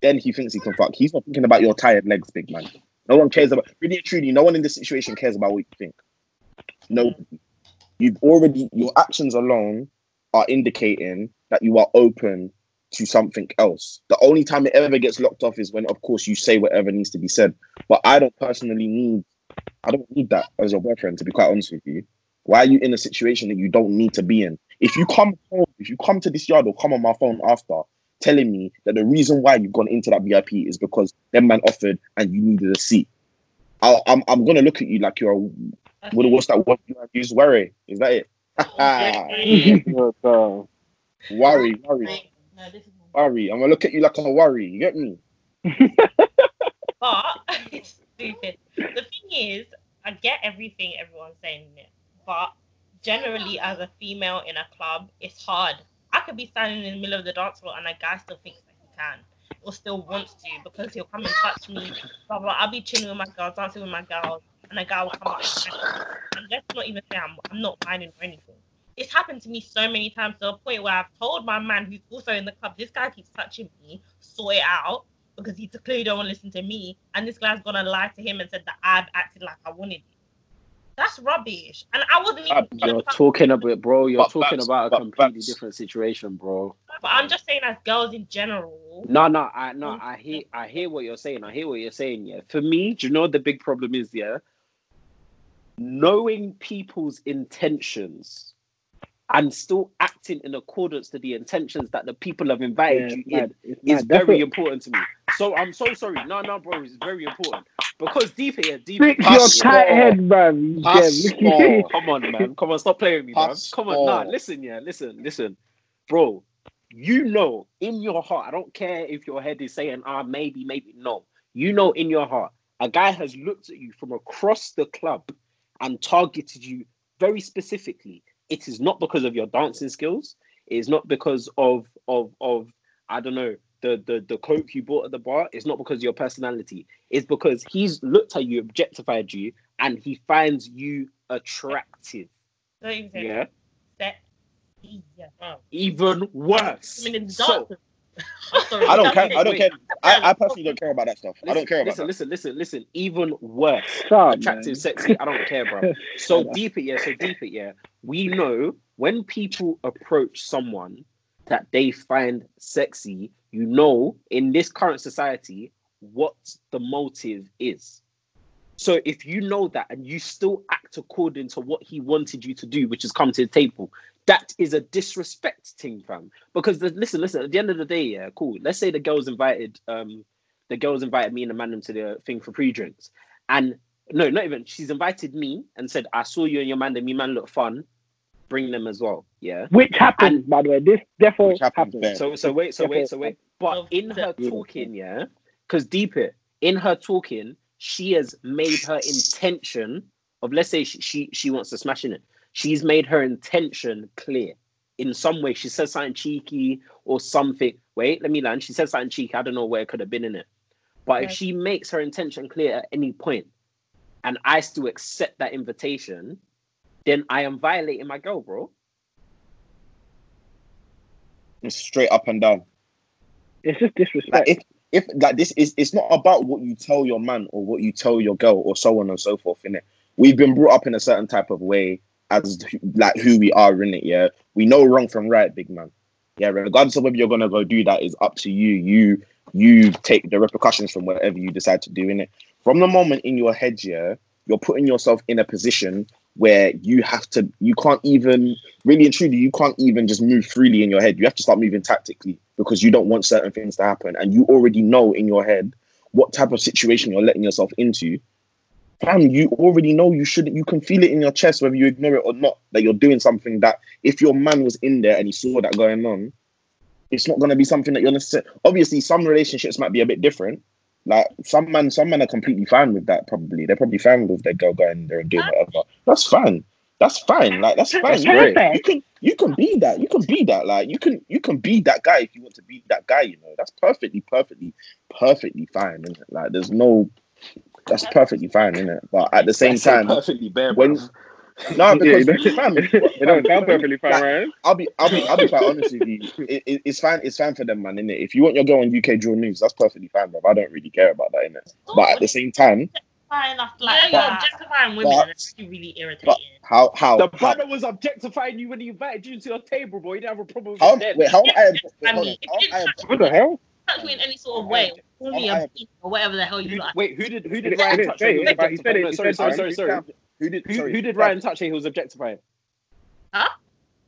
B: Then he thinks he can fuck. He's not thinking about your tired legs, big man. No one cares about really truly. No one in this situation cares about what you think. No, you've already your actions alone are indicating that you are open to something else. The only time it ever gets locked off is when, of course, you say whatever needs to be said. But I don't personally need, I don't need that as your boyfriend. To be quite honest with you, why are you in a situation that you don't need to be in? If you come home, if you come to this yard or come on my phone after telling me that the reason why you've gone into that VIP is because them man offered and you needed a seat, I'll, I'm I'm gonna look at you like you're a, what, what's that word you use? Worry? Is that it?
A: Oh, Bro. (laughs)
B: worry, worry,
E: No, this is
B: worry. I'm gonna look at you like I'm a worry. You get me? (laughs)
I: But it's (laughs) stupid. The thing is, I get everything everyone's saying it, but generally, as a female in a club, it's hard. I could be standing in the middle of the dance floor and a guy still thinks that he can or still wants to because he'll come and touch me. Blah blah. I'll be chilling with my girls, dancing with my girls, and a guy will come up and touch me. And let's not even say I'm, I'm not minding or anything. It's happened to me so many times to a point where I've told my man who's also in the club, this guy keeps touching me, sort it out because he clearly don't want to listen to me, and this guy's gonna lie to him and said that I've acted like I wanted it. That's rubbish. And I wasn't even.
C: You're talking about, bro. You're
B: But
C: talking
B: facts,
C: about a completely
B: facts.
C: different situation, bro.
I: But I'm just saying, as girls in general.
C: No, no, I no, I hear, I hear what you're saying. I hear what you're saying. Yeah, for me, do you know what the big problem is? Yeah, knowing people's intentions and still acting in accordance to the intentions that the people have invited
D: Yeah,
C: you in is.
D: That's
C: very important to me. So I'm so sorry. No, no, bro, it's very important because deep here, deeper.
D: Fix
C: yeah,
D: your tight head, man.
B: Passport.
C: Come on, man. Come on, stop playing with me, man. Come on, nah, listen, yeah, listen, listen, bro. You know in your heart, I don't care if your head is saying, ah, maybe, maybe no. You know in your heart, a guy has looked at you from across the club and targeted you very specifically. It is not because of your dancing skills. It is not because of of of I don't know the the the coke you bought at the bar. It's not because of your personality. It's because he's looked at you, objectified you, and he finds you attractive.
I: Don't even say
C: Yeah.
I: that. Yeah.
C: Even worse.
I: I mean,
C: So-
I: dancing. I'm sorry. (laughs)
B: I don't care. I don't care. I, I personally don't care about that stuff. I don't care about
C: listen,
B: that.
C: listen, listen, listen. Even worse.
D: Stop,
C: attractive,
D: man.
C: sexy. I don't care, bro. (laughs) So deep it, yeah. So deep it, yeah. We know when people approach someone that they find sexy, you know, in this current society, what the motive is. So if you know that and you still act according to what he wanted you to do, which is come to the table, that is a disrespect thing, fam. Because the, listen, listen. At the end of the day, yeah, cool. Let's say the girls invited, um, the girls invited me and the man to the thing for pre-drinks, and no, not even. She's invited me and said, "I saw you and your man. And me man look fun. Bring them as well." Yeah.
D: Which happens, by the way. This defo
B: Which happens,
D: happens.
B: fair.
C: So so wait, so wait, so wait. But in her talking, yeah, because deep it, in her talking, she has made her intention of let's say she she, she wants to smash in it. She's made her intention clear. In some way, she says something cheeky or something. Wait, let me land. She says something cheeky. I don't know where it could have been in it. But if she makes her intention clear at any point, and I still accept that invitation, then I am violating my girl, bro.
B: It's straight up and down.
D: It's just
B: Like
D: disrespect.
B: if if like this is it's not about what you tell your man or what you tell your girl or so on and so forth in it. We've been brought up in a certain type of way as like who we are in it. Yeah, we know wrong from right, big man. Yeah, regardless of whether you're gonna go do that is up to you. You you take the repercussions from whatever you decide to do in it. From the moment in your head, yeah, you're putting yourself in a position where you have to you can't even really and truly you can't even just move freely in your head. You have to start moving tactically because you don't want certain things to happen and you already know in your head what type of situation you're letting yourself into. Fam, you already know you shouldn't you can feel it in your chest whether you ignore it or not that you're doing something that if your man was in there and he saw that going on, it's not gonna be something that you're necessarily obviously some relationships might be a bit different. Like some men, some men are completely fine with that. Probably they're probably fine with their girl going there and doing whatever. That's fine. That's fine. Like that's fine. You, can, you can you can be that. You can be that. Like you can you can be that guy if you want to be that guy. You know that's perfectly, perfectly, perfectly fine. Isn't it? Like there's no. That's perfectly fine, isn't it? But at the same
C: That's
B: time,
C: perfectly bare,
B: when (laughs) no, because
A: it
B: fam,
A: don't- don't sound perfectly fine,
B: Like,
A: right?
B: I'll be, I'll be, I'll be quite honest with you. It, it, it's fine. It's fine for them, man. Innit? If you want your girl on UK Draw News, that's perfectly fine, bro. I don't really care about that, innit? But at the same time,
I: Fine enough,
E: Yeah,
I: like
E: you're
I: that.
E: objectifying women,
B: But-
E: and it's actually really irritating.
B: how, how,
C: The
B: how,
C: brother was objectifying you when he invited you to your table, bro. You didn't have a problem with
B: how,
C: it then.
B: wait, how I?
E: I mean,
B: how
E: you
B: I-
A: What the hell?
E: Touch me in any sort of way, call me
B: I-
E: a beast or whatever the hell you
C: Who,
E: like.
C: wait, who did who did Ryan touch
A: say
C: he was
A: said
C: objectifying?
A: it.
C: Sorry, sorry, sorry, sorry.
B: Who did?
C: Who,
B: sorry,
C: who did Ryan touch when he was objectifying?
E: Huh?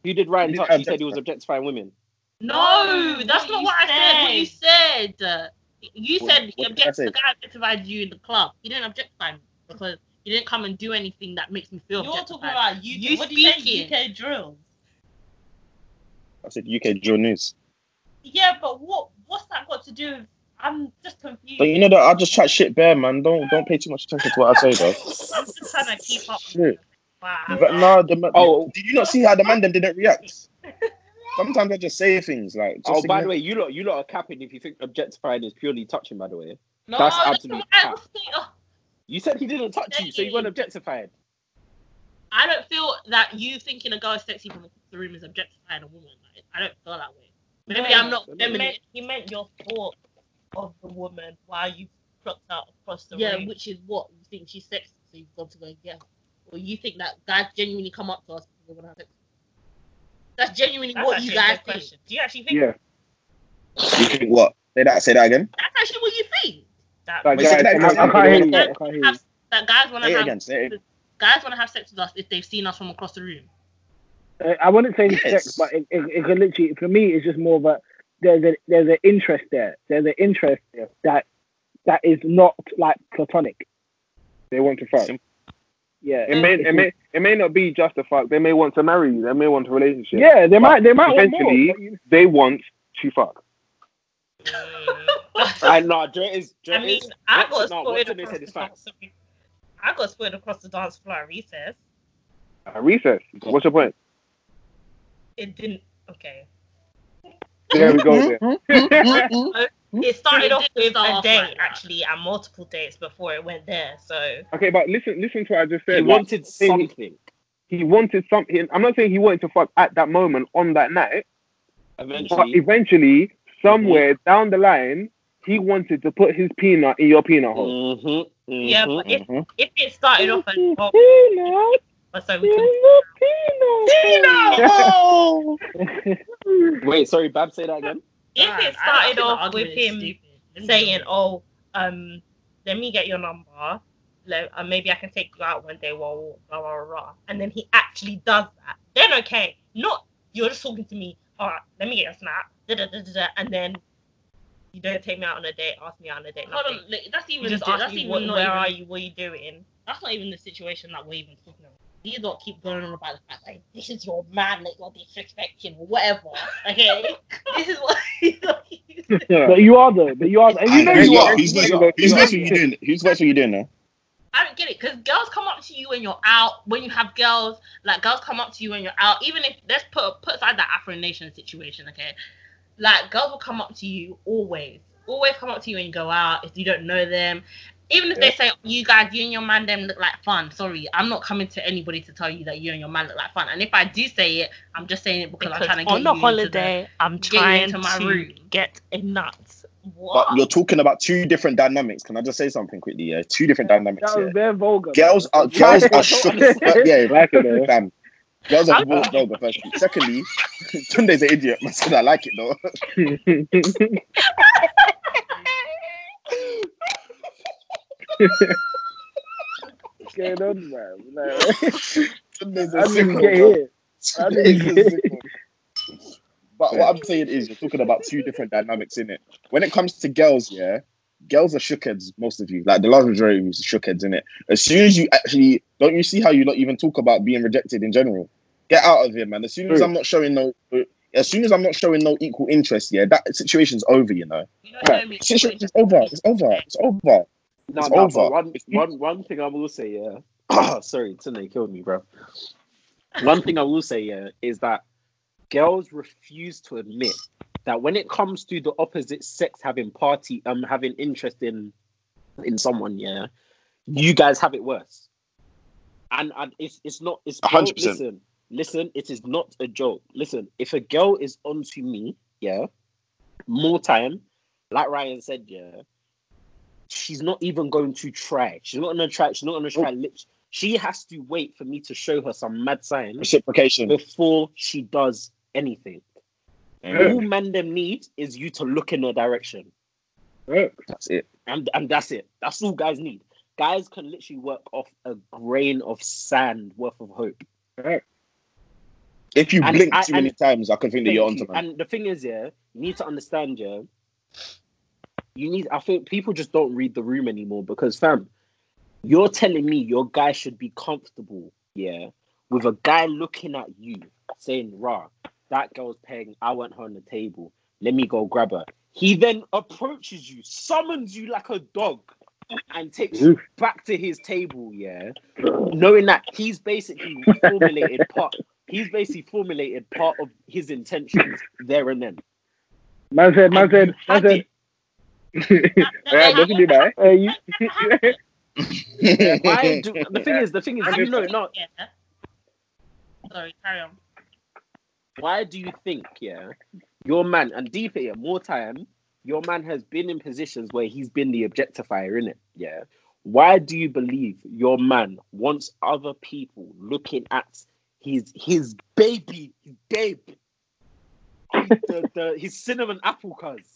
C: Who did Ryan touch? He said he was objectifying women.
E: No, that's not what I said. What you said. Uh, you said he
B: what did I
E: object-
B: say?
E: the guy objectified you in the club. He didn't objectify me because he didn't come and do anything that makes me feel
I: You're talking about UK.
E: You
I: what do you
E: speaking.
I: say? UK drills.
B: I said UK drill News.
I: Yeah, but what what's that got to do with? I'm just confused.
B: But you know that I just chat shit bare, man. Don't don't pay too much attention to what I say, though. (laughs)
E: I'm just trying to keep up.
B: Shit.
E: Wow.
B: But no, the man,
C: Oh.
B: did you not see how the man them didn't react? (laughs) Sometimes I just say things like. Just
C: Oh, by the way, you lot, you lot are capping if you think objectifying is purely touching. By the way,
E: No,
C: That's
E: that's
C: absolute
E: not
C: cap. (laughs)
E: was saying. Oh,
C: you said he didn't touch you, so you weren't objectified.
E: I don't feel that you thinking a girl is sexy from across the room is objectifying a woman. Like, I don't feel that way. Maybe
I: No,
E: I'm not
C: he
I: He meant, he meant your thought of the woman while you plucked out across the room.
E: Yeah,
I: room.
E: which is what you think she's sexy, so you've got to go and get her. Or you think that guys genuinely come up to us because they want to have sex. That's genuinely
I: That's
E: what you guys think.
I: question. Do you actually think
A: Yeah.
B: You think what? Say that. Say that again.
E: That's actually what you think.
I: that?
A: Like, guys,
B: that
A: I, I can't hear you. I can't hear you.
E: That guys want to have
B: again.
E: Guys want to have sex with us if they've seen us from across the room.
D: Uh, I wouldn't say
B: Yes.
D: sex, but it, it, it could literally, for me, it's just more of a there's a there's an interest there. There's an interest there that that is not like platonic.
A: They want to fuck.
B: Simple.
D: Yeah,
A: It may, it may, it may not be just a fuck. They may want to marry you. They may want a relationship.
D: yeah, they might they might want more.
A: Eventually-
D: but
A: They want to fuck. (laughs)
C: I know. Dre is. Dre
I: I mean,
C: is.
I: I got
C: it- no,
I: spoiled
C: what's it they
I: across the dance. I got spoiled across the dance floor at recess.
A: Uh, recess. What's your point?
I: It didn't. Okay.
A: There we go. There.
E: It started
I: Started off
E: off
I: with a
E: off
I: date, actually, and multiple dates before it went there. So
A: okay, but listen, listen to what I just
C: He
A: said. Like,
C: wanted something.
A: he wanted something. I'm not saying he wanted to fuck at that moment on that night, but
C: Eventually,
A: eventually, somewhere down the line, he wanted to put his peanut in your peanut hole.
C: Mhm, mhm,
I: Yeah, but if- if it started off as oh,
D: Peanut,
I: so we can
D: peanut, (laughs)
C: wait, sorry, Bab, say that again.
I: if
E: Man,
I: it
E: I- I
I: started off with him
E: stupid.
I: saying, "Oh, um, let me get your number. Let, uh, maybe I can take you out one day." Well, blah, blah, blah, blah. And then he actually does that. Then okay, not you're just talking to me. All right, let me get your snap. Da, da, da, da, da, and then you don't take me out on a date. Ask me out on a date.
E: Hold
I: nothing.
E: on, like, that's
I: You
E: even
I: just
E: that's
I: me,
E: even
I: what,
E: not
I: where
E: even,
I: are you? What are you doing?
E: That's not even the situation that we're even talking about. These lot keep going on about the fact like this is your man, like you're disrespecting or whatever. Okay, (laughs) this is what. (laughs)
D: but you are though. But you are, and you know
B: Who's
D: you
B: what?
D: are.
B: Who's
A: You
B: what?
A: know
B: Who's
A: you
B: what
A: are.
B: are you doing? Who's what are you doing now?
E: I don't get it because girls come up to you when you're out. When you have girls, like girls come up to you when you're out. Even if let's put put aside that Afro Nation situation, okay? Like girls will come up to you always, always come up to you when you go out if you don't know them. Even if they say oh, you guys, you and your man them look like fun. Sorry, I'm not coming to anybody to tell you that you and your man look like fun. And if I do say it, I'm just saying it because, I'm trying to get
I: on
E: you
I: the holiday, I'm trying
E: into my
I: to
E: room.
I: get a nuts.
E: The,
B: But you're talking about two different dynamics. Can I just say something quickly? Yeah, two different dynamics.
D: That was
B: Yeah.
D: very vulgar.
B: Girls are girls are
C: Right.
B: shook. (laughs) Yeah,
A: Like it, though.
B: fam. Girls are bought vulgar first. Secondly, (laughs) Tunde's an idiot. I said I like it though. (laughs)
A: What's going on, man? Like,
B: Tunde's a
A: I didn't get here. I didn't get
B: sicko. But what I'm saying is, you're talking about two different dynamics in it. When it comes to girls, yeah, girls are shookheads. Most of you, like the large majority, of you, is shookheads in it. As soon as you actually, don't you see how you not even talk about being rejected in general? Get out of here, man. As soon as
A: True.
B: I'm not showing no, as soon as I'm not showing no equal interest, yeah, that situation's over. You know,
E: You don't know me.
B: situation's over. It's over. It's over.
C: No,
B: It's
C: no,
B: over.
C: one, one, one thing I will say, yeah. (clears throat) Sorry, Tune killed me, bro. One thing I will say, yeah, is that girls refuse to admit that when it comes to the opposite sex having party, um, having interest in in someone, yeah, you guys have it worse. And and it's it's not it's
B: hundred percent.
C: listen, listen, it is not a joke. Listen, if a girl is onto me, yeah, more time, like Ryan said, yeah, she's not even going to try. She's not gonna try. She's not gonna try lips. She has to wait for me to show her some mad signs
B: Reciprocation.
C: before she does anything.
A: Yeah.
C: All man them need is you to look in her direction,
A: Yeah.
B: That's it.
C: and and that's it. That's all guys need. Guys can literally work off a grain of sand worth of hope. Right.
B: If you
C: And
B: blink
C: I-
B: too many times, I can think that you're
C: Thank
B: onto
C: you.
B: man.
C: And the thing is, yeah, you need to understand, yeah. You need. I think people just don't read the room anymore because, fam, you're telling me your guy should be comfortable, yeah, with a guy looking at you saying, "Rah, that girl's paying. I want her on the table. Let me go grab her." He then approaches you, summons you like a dog, and takes you back to his table, yeah, knowing that he's basically formulated part. He's basically formulated part of his intentions there and then.
A: Man said, man said, man said.
C: It.
A: Alright, doesn't do that. Hey, you. (laughs)
C: Why do, the thing is, the thing is, you know, not.
E: Yeah. Sorry, carry on.
C: Why do you think, yeah, your man and deeper, yeah, more time, your man has been in positions where he's been the objectifier in it, yeah. Why do you believe your man wants other people looking at his his baby, his babe, his, the, the, his cinnamon apple cuz?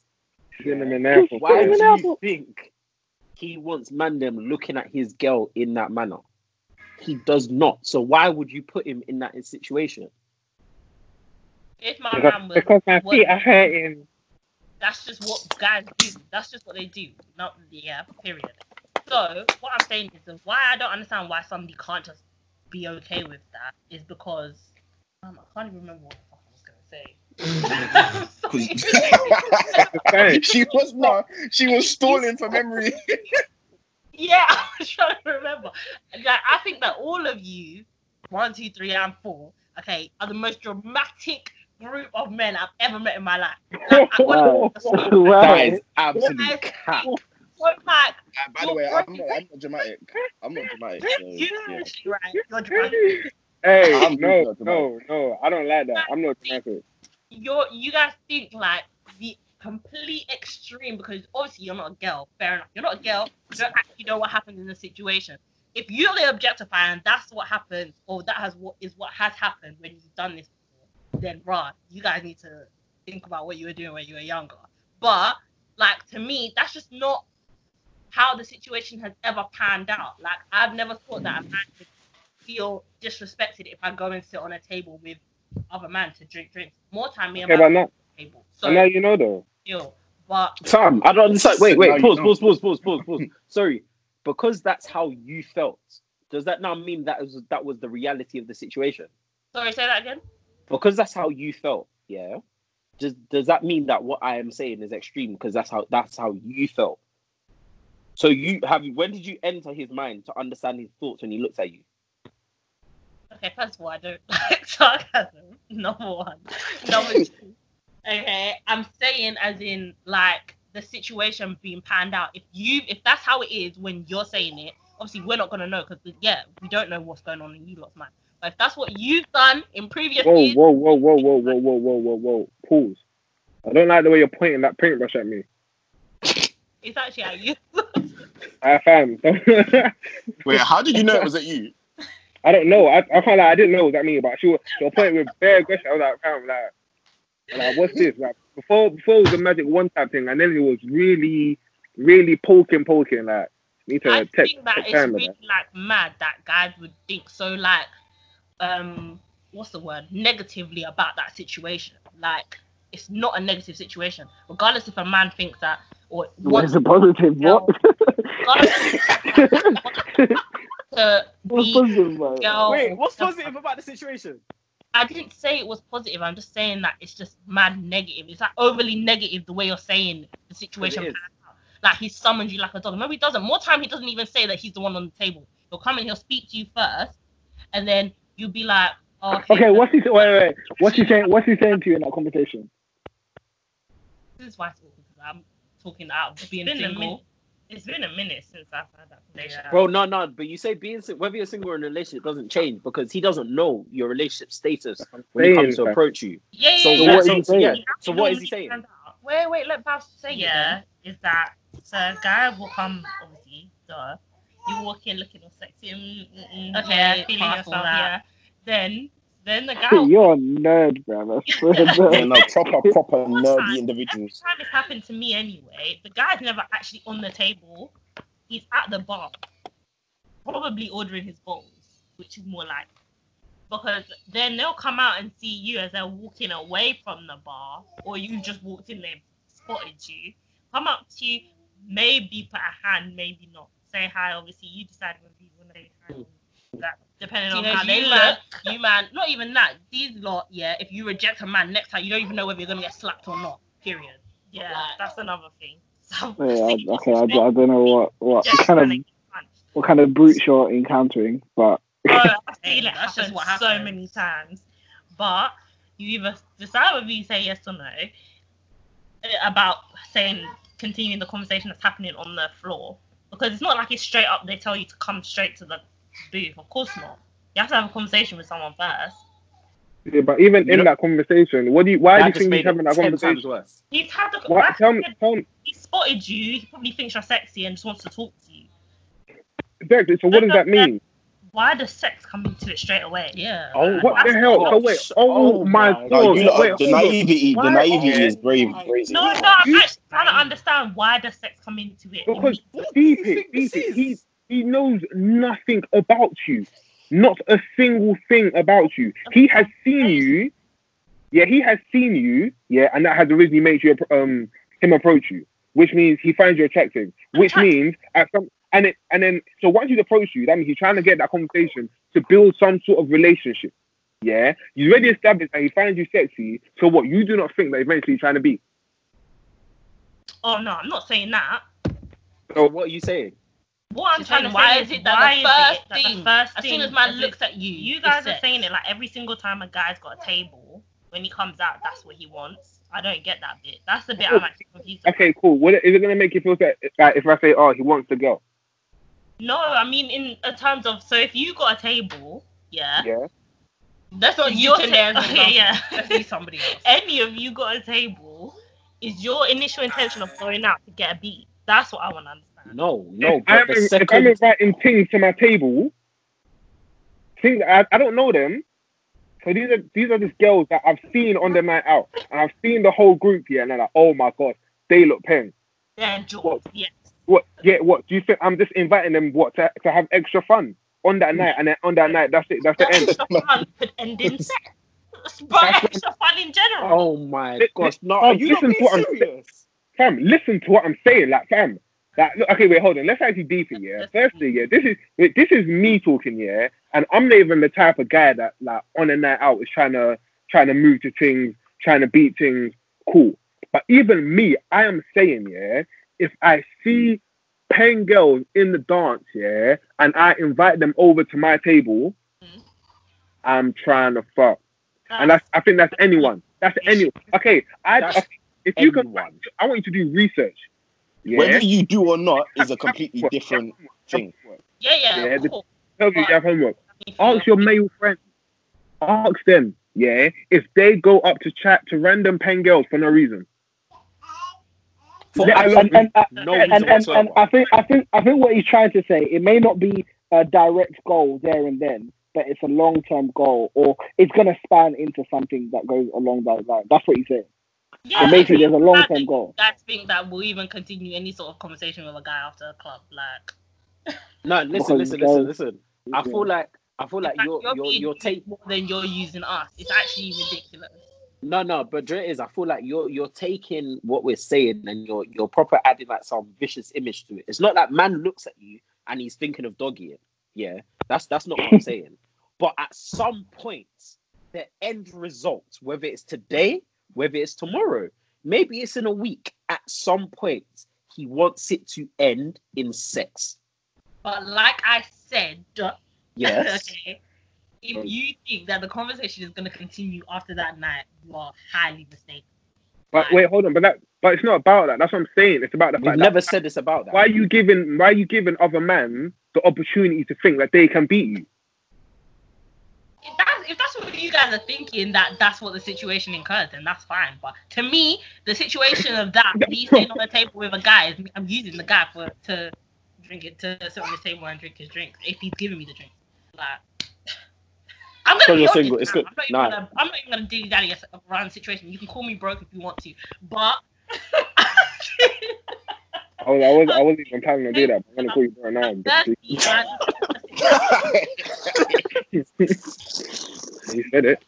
A: Cinnamon apple.
C: Why do you think he wants man them looking at his girl in that manner? He does not. So why would you put him in that situation?
E: If my
A: Because,
E: man was,
A: because my
E: was-
A: feet are hurting.
E: that's just what guys do. That's just what they do. Not the yeah, period. So what I'm saying is that why I don't understand why somebody can't just be okay with that is because um, I can't even remember what the fuck I was gonna say. (laughs)
A: Hey, (laughs)
B: she was not. She was stalling for memory.
E: yeah, (laughs) I was trying to remember. Like, I think that all of you, one, two, three, and four, okay, are the most dramatic group of men I've ever met in my life. Like, I
A: Wow.
E: want
A: Wow.
C: That is absolute cap.
E: so like,
B: Uh, by the way, I'm not, I'm not dramatic. I'm not dramatic. So, yeah.
E: right, you're dramatic.
A: Hey,
B: I'm
A: no,
B: not
A: no, no, I don't like that. I'm not dramatic.
E: You're you guys think like the complete extreme because obviously you're not a girl. Fair enough. You're not a girl. You don't actually know what happened in the situation. If you're the objectifier and that's what happens, or that has what is what has happened when you've done this before, then right, you guys need to think about what you were doing when you were younger. But like to me, that's just not how the situation has ever panned out. Like I've never thought that a man could feel disrespected if I go and sit on a table with other man to drink drinks. More time me and
A: Okay,
E: my
A: but
E: table. So
A: now you know though.
E: still, but
C: Fam, I don't understand. Wait, wait,
B: you
C: pause,
B: know.
C: pause, pause, pause, pause, pause. (laughs) Sorry, because that's how you felt. Does that now mean that was that was the reality of the situation?
E: sorry, say that again.
C: Because that's how you felt. Yeah. Does does that mean that what I am saying is extreme? Because that's how that's how you felt. So you have when did you enter his mind to understand his thoughts when he looks at you?
E: Okay, first of all, I don't (laughs) like sarcasm. Number one. Number (laughs) two. Okay, I'm saying as in like the situation being panned out. If you, if that's how it is when you're saying it, obviously we're not gonna know because yeah, we don't know what's going on in you lot's mind. But if that's what you've done in previous
A: Whoa,
E: years,
A: whoa, whoa, whoa, whoa, whoa, whoa, whoa, whoa, whoa. Pause. I don't like the way you're pointing that paintbrush at me.
E: it's actually at you. (laughs)
A: I fam.
B: Wait, how did you know it was at you?
A: I don't know. I, I can't like I didn't know what that mean, but she was to a point with bare aggression. I was like, fam, like, like what's this? Like before before it was a magic one tap thing, and then it was really, really poking, poking. Like need to
E: I
A: text
E: think that
A: text
E: it's
A: time with
E: really like mad that guys would think so like um what's the word negatively about that situation. Like it's not a negative situation, regardless if a man thinks that or
D: What's
E: wants
D: the positive? What? (laughs) (laughs)
E: to
D: What's
E: be
D: positive about
E: girl.
C: Wait, what's positive about the situation?
E: I didn't say it was positive. I'm just saying that it's just mad negative. It's like overly negative the way you're saying the situation.
C: It is.
E: pans out. Like he summons you like a dog. No, he doesn't. More time he doesn't even say that he's the one on the table. He'll come and he'll speak to you first, and then you'll be like, oh, okay.
D: Okay, what's he? Wait, wait, wait. What's he saying? What's he saying to you in that conversation?
E: This is why it's awkward because I'm talking out of being
I: a
E: single.
I: Minute. It's been a minute since I've had that conversation.
C: Bro, no, no, but you say being whether you're single or in a relationship doesn't change because he doesn't know your relationship status when he comes to
A: fam.
C: approach you.
E: Yeah, yeah,
C: So,
E: yeah.
C: what,
D: what
C: so, yeah,
D: saying?
C: so what is he saying?
E: Wait, wait, let Babs say
I: yeah,
E: it.
I: is that so a guy will come obviously, duh. You walk in looking all sexy, mm, mm, mm,
E: Okay,
I: feeling yourself, yeah. Then then the guy (laughs)
D: You're a nerd, brother. (laughs) I swear
B: Yeah, no, proper, proper
I: One
B: nerdy
I: time- Every time it's happened to me anyway, the guy's never actually on the table. He's at the bar, probably ordering his bowls, which is more like because then they'll come out and see you as they're walking away from the bar, or you just walked in there, spotted you, come up to you, maybe put a hand, maybe not. Say hi. Obviously, you decide whether you want to say hi. That depending on
E: You
I: how they
E: you
I: look.
E: man, you man, not even that. These lot, yeah. If you reject a man next time, you don't even know whether you're gonna get slapped or not. Period.
I: Yeah, that's another thing. (laughs) So,
D: Yeah, (laughs) okay, I, I don't know what what kind of
I: trying to get punched.
D: what kind of brute you're encountering, but
I: Bro, I've seen it
E: that's
I: happen
E: just what
I: so many times. But you either decide whether you say yes or no eh, about saying continuing the conversation that's happening on the floor. Because it's not like it's straight up they tell you to come straight to the booth. Of course not. You have to have a conversation with someone first.
A: Yeah, but even
C: You
A: in
C: know-
A: that conversation, what do you? Why do you
C: just
A: think he's having that conversation?
C: worse.
I: He's had the
A: Why, tell me, tell me
I: he spotted you, he probably thinks you're sexy and just wants to talk to you.
A: exactly. So what does that mean?
I: Why does sex come into it straight away?
E: Yeah.
C: Oh,
A: What the
C: my
A: hell? So
C: gosh.
A: wait. Oh, oh, my
B: No,
A: god.
B: you lot,
A: Wait,
B: the
A: hold on.
B: naivety, the
A: Why-
B: naivety is brave, crazy.
I: No, no, I'm
A: You-
I: actually trying to understand why does sex come into it.
A: Because
C: What do
A: deep
C: you
A: it,
C: think
A: deep
C: this
A: it.
C: is?
A: He he knows nothing about you. Not a single thing about you. He has seen you. Yeah, he has seen you. Yeah, and that has originally made you um him approach you, which means he finds you attractive. Which means at some and it and then so once he's approached you, that means he's trying to get that conversation to build some sort of relationship. Yeah, he's already established and he finds you sexy. So what? You do not think that eventually he's trying to be?
I: Oh no, I'm not saying that.
C: So what are you saying?
I: What I'm
E: She's
I: trying to
E: why
I: say
E: is it
I: why
E: that the
I: is
E: first
I: it that the
E: thing,
I: first
E: as soon as man
I: is it-
E: looks at you,
I: you guys are saying it like every single time a guy's got a table, when he comes out, that's what he wants. I don't get that bit. That's the bit I'm actually confused. About.
A: Okay, cool. What is it gonna make you feel that like if I say, oh, he wants to go?
I: No, I mean in uh, terms of so if you got a table, yeah,
A: Yeah.
E: That's not you
I: You're
E: to there as an
I: ta-
E: example.
I: yeah.
E: Let's somebody (laughs) else.
I: any of you got a table, is your initial intention of going out to get a beat? That's what I want to understand.
C: No, no.
A: if, I'm,
C: But the
A: if I'm inviting things to my table, things I, I don't know them. So these are these are just girls that I've seen on the night out, and I've seen the whole group here, and they're like, oh my god, they look pen.
I: Then George,
A: What?
I: yes.
A: What? Yeah. What? Do you think I'm just inviting them what to, to have extra fun on that night, and then on that night, that's it. That's the end.
I: Extra fun could end in sex. But (laughs) (laughs) extra fun in general.
C: oh my
A: Li-
C: gosh, no,
A: oh,
C: are you not
A: listen to
C: being
A: what I'm
C: serious?
A: fam, listen to what I'm saying, like fam. Like, look, okay, wait, hold on. Let's actually deep it, yeah. Firstly, yeah, this is wait, this is me talking, yeah, and I'm not even the type of guy that like on a night out is trying to trying to move to things, trying to beat things, cool. But even me, I am saying, yeah, if I see pen girls in the dance, yeah, and I invite them over to my table,
E: Mhm.
A: I'm trying to fuck, and that's I think that's anyone. That's anyone. Okay, I
C: That's
A: if you can. I want you to do research. Yeah.
B: Whether you do or not is a completely different thing.
I: Yeah, yeah,
A: Yeah,
I: of
A: the- Tell you you have homework. Ask your male friends. Ask them, yeah, if they go up to chat to random pen girls for no reason.
C: For
A: Yeah,
D: and, and, and,
C: no
D: and,
C: reason
D: and, and. I think I think I think what he's trying to say, it may not be a direct goal there and then, but it's a long term goal, or it's gonna span into something that goes along that line. That's what he's saying.
E: Yeah,
D: So basically,
E: I
D: there's a
E: think
D: long term goal.
E: Guys think that we'll even continue any sort of conversation with a guy after a club. Like,
C: No, listen,
D: Because
C: listen,
D: girls-
C: listen, listen. I feel like I feel like
E: in fact,
C: you're you're you're taking
E: more than you're using us. It's actually ridiculous.
C: no no, but Dre is I feel like you're you're taking what we're saying and you're you're proper adding like some vicious image to it. It's not like man looks at you and he's thinking of doggy. Yeah, that's that's not what I'm (laughs) saying. But at some point, the end result, whether it's today, whether it's tomorrow, maybe it's in a week, at some point, he wants it to end in sex.
E: But like I said, (laughs)
C: Yes.
E: okay, if you think that the conversation is going to continue after that night, you are highly mistaken.
A: But wait, hold on. But that, but it's not about that. That's what I'm saying. It's about the
C: We've
A: fact
C: never
A: that
C: said this about that.
A: why are you giving why are you giving other men the opportunity to think that they can beat you?
E: If that's, what you guys are thinking, that that's what the situation incurs, then that's fine. But to me, the situation of that, me (laughs) sitting on the table with a guy, is I'm using the guy for to drink it, to sit on the table and drink his drinks if he's giving me the drink. Like, I'm gonna be honest
C: single, it's good.
E: I'm not,
C: Nah.
E: gonna, I'm not even gonna dilly dally around the situation. You can call me broke if you want to, but
A: I was I was I wasn't even planning to do that. But I'm gonna call you (laughs) right now.
E: That's
A: You said it.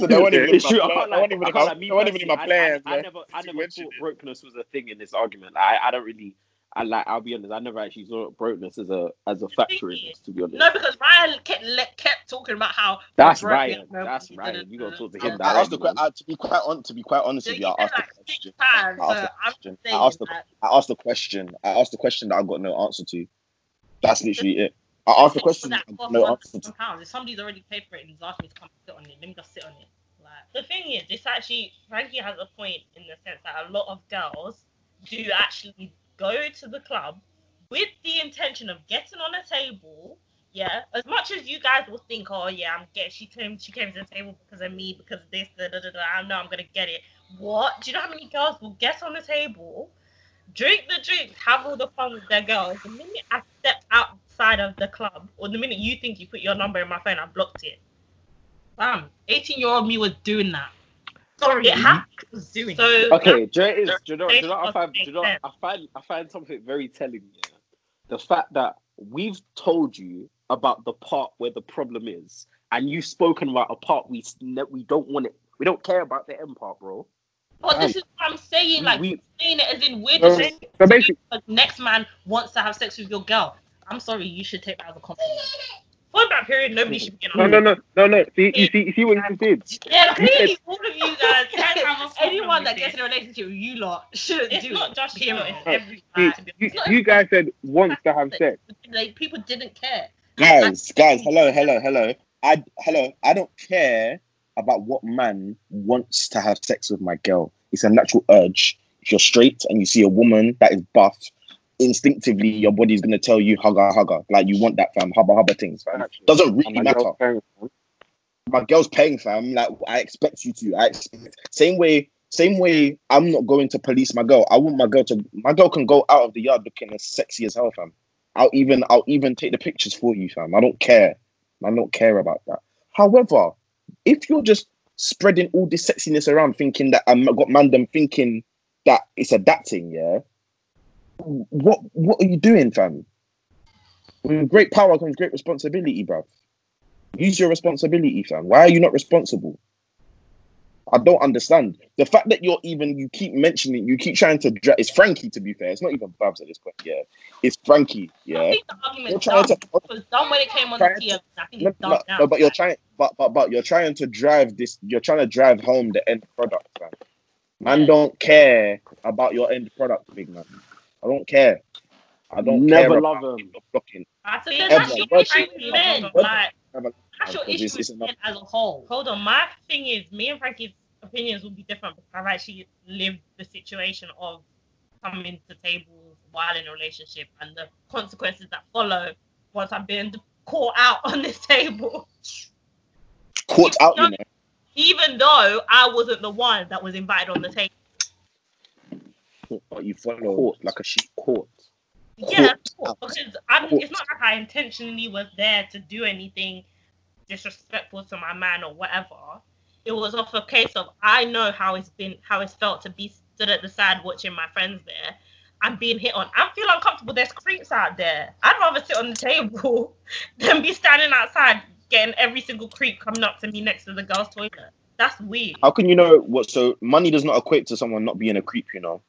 B: So they weren't even in my
C: true. I
B: plan-
C: can't
B: they
C: lie.
B: weren't even
C: I
B: in
C: can't
B: my-
C: lie. Me
B: even in my
C: personally, I-
B: plans,
C: I, I
B: man.
C: never, I never
B: mentioned
C: thought brokenness was a thing in this argument. I, I don't really. I like. I'll be honest. I never actually saw brokenness as a as a factor in this. To be honest.
E: no, because Ryan kept le- kept talking about how
C: That's
E: broke
C: Ryan. That's
E: da,
C: Ryan. You gotta talk to
E: da,
C: him
E: da,
B: I asked the que- uh, to be quite on to be quite honest
E: So
B: with
E: you
B: you, I asked the
E: like six
B: question.
E: times.
B: I asked the question. I asked the I asked the question. I asked the question that I got no answer to. That's literally it. I asked the question no answer
E: pounds. If somebody's already paid for it and he's asked me to come sit on it, let me just sit on it. Like the thing is, it's actually Frankie has a point in the sense that a lot of girls do actually go to the club with the intention of getting on a table. Yeah, as much as you guys will think, oh yeah, I'm get she came she came to the table because of me, because of this, da, da, da, da, I know I'm gonna get it. What? Do you know how many girls will get on the table, drink the drinks, have all the fun with their girls? The minute I step outside of the club, or the minute you think you put your number in my phone, I blocked it. Bam, 18 year old me was doing that. Sorry, it happened. Was doing so
C: Okay, Dre is. Do you know? Do you know? I find. Do you know? I find. I find something very telling. Yeah, the fact that we've told you about the part where the problem is, and you've spoken about a part we we don't want it. We don't care about the end part, bro.
E: But this is what I'm saying. Like,
C: we,
E: saying it as in we're
A: So,
E: just saying
A: so basically,
E: next man wants to have sex with your girl. I'm sorry, you should take that as a compliment. For that period, nobody should be
A: no,
E: getting
A: no, no, no, no. See, you see, you see what you did.
E: Yeah, clearly, all of you guys,
I: Guys have a (laughs)
E: anyone that gets in a relationship with you lot should
I: It's
E: do
I: not
E: it.
I: just you,
E: period.
I: it's every
A: See,
I: guy.
A: you, you guys said wants to have sex.
E: Like people didn't care.
B: Guys, guys, hello, hello, hello. I hello. I don't care about what man wants to have sex with my girl. It's a natural urge. If you're straight and you see a woman that is buff, instinctively your body's gonna tell you hugger, hugger. Like you want that fam, hubba hubba things, fam. Doesn't really matter. my girl's paying fam. Like I expect you to. I expect same way. Same way. I'm not going to police my girl. I want my girl to. My girl can go out of the yard looking as sexy as hell, fam. I'll even. I'll even take the pictures for you, fam. I don't care. I don't care about that. However, if you're just spreading all this sexiness around, thinking that um, I'm got mandem thinking that it's adapting, yeah. What What are you doing, fam? With great power comes great responsibility, bruv. Use your responsibility, fam. Why are you not responsible? I don't understand the fact that you're even you keep mentioning you keep trying to dra- it's Frankie to be fair it's not even Babs at this point yeah it's Frankie yeah I
E: think the
B: trying
E: done.
B: to
E: was done when it came on the
B: to-.
E: I think
B: no,
E: it's done
B: no,
E: now.
B: no, but you're trying but but but you're trying to drive this you're trying to drive home the end product man man
E: Yeah.
B: don't care about your end product big man I don't care I don't
C: Never
B: care
C: love
B: about
C: him.
B: your blocking
E: I
B: Ever.
E: that's your issue men. Like, that's your issue
B: it's
E: with men as a whole.
I: Hold on, my thing is, me and Frankie's opinions will be different because I've actually lived the situation of coming to tables while in a relationship and the consequences that follow once I've been caught out on this table.
B: caught out you know
I: Even though I wasn't the one that was invited on the table.
B: But you follow
C: Caught.
B: like a sheep
C: Caught.
I: Yeah,
B: Caught out.
I: because I'm,
B: Caught.
I: it's not like I intentionally was there to do anything
E: disrespectful to my man or whatever. It was off a case of I know how it's been, how it's felt to be stood at the side watching my friends there. I'm being hit on. I feel uncomfortable. There's creeps out there. I'd rather sit on the table (laughs) than be standing outside getting every single creep coming up to me next to the girls' toilet. That's weird.
B: How can you know what? So money does not equate to someone not being a creep, you know.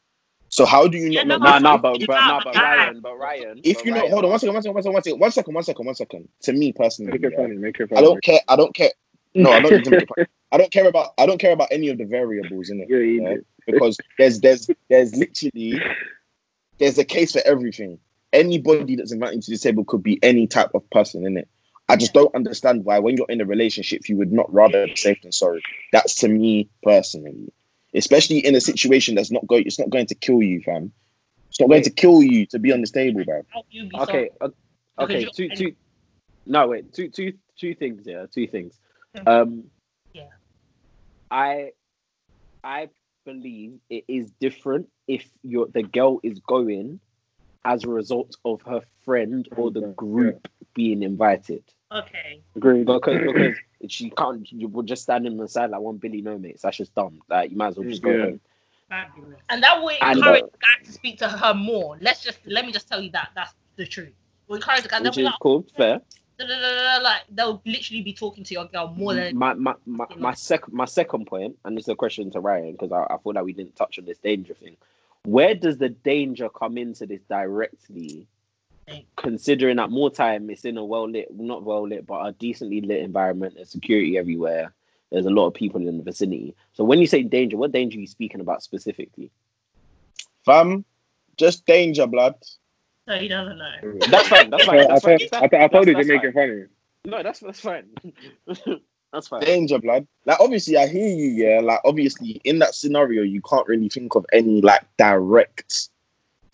B: So how do you
E: Yeah,
B: not?
E: no,
B: know-
C: Nah, nah, but but
E: about
C: nah, but. Ryan, but Ryan.
B: if
C: but
B: you know,
C: Ryan,
B: hold on one second, one second, one second, one second, one second, one second, one second. To me personally,
A: Make it
B: yeah,
A: funny. Make it funny.
B: I don't care. I don't care. No, I don't need to make it funny. (laughs) I don't care about. I don't care about any of the variables in it.
A: Yeah, you
B: Yeah.
A: do.
B: because there's there's there's literally there's a case for everything. Anybody that's invited to the table could be any type of person in it. I just don't understand why when you're in a relationship you would not rather be safe than sorry. That's to me personally. Especially in a situation that's not going it's not going to kill you, fam. It's not going to kill you to be on this table, bro.
E: How you be
C: Okay,
E: so-
C: o- okay,
E: Because
C: two, two. No, wait, two, two, two things. Yeah, two things.
E: Mhm.
C: Um,
E: Yeah.
C: I, I believe it is different if your the girl is going as a result of her friend or the
A: Yeah.
C: group being invited.
E: Okay.
A: Agreed.
C: Because (clears throat) because she can't, you will just stand in the side like one Billy no mates. That's just dumb. Like you might as well just go
A: Yeah.
C: home.
E: Fabulous. And that will
C: And,
E: encourage
C: uh,
E: the guy to speak to her more. Let's just let me just tell you that that's the truth. We'll encourage the guy. They'll
C: Which is
E: like,
C: cool, fair.
E: da, da, da, da, da, like they'll literally be talking to your girl more than
C: my my my, my second my second point, and this is a question to Ryan because I, I feel like we didn't touch on this danger thing. Where does the danger come into this directly? Considering that more time it's in a well lit, not well lit, but a decently lit environment, there's security everywhere. There's a lot of people in the vicinity. So when you say danger, what danger are you speaking about specifically?
B: Fam, just danger, blood.
E: so he doesn't know.
C: That's fine. That's fine.
A: I,
C: That's
A: told,
C: fine.
A: I, told- I told you to make it funny.
C: No, that's that's fine. (laughs) that's fine.
B: Danger, blood. Like obviously, I hear you. Yeah, like obviously, in that scenario, you can't really think of any like direct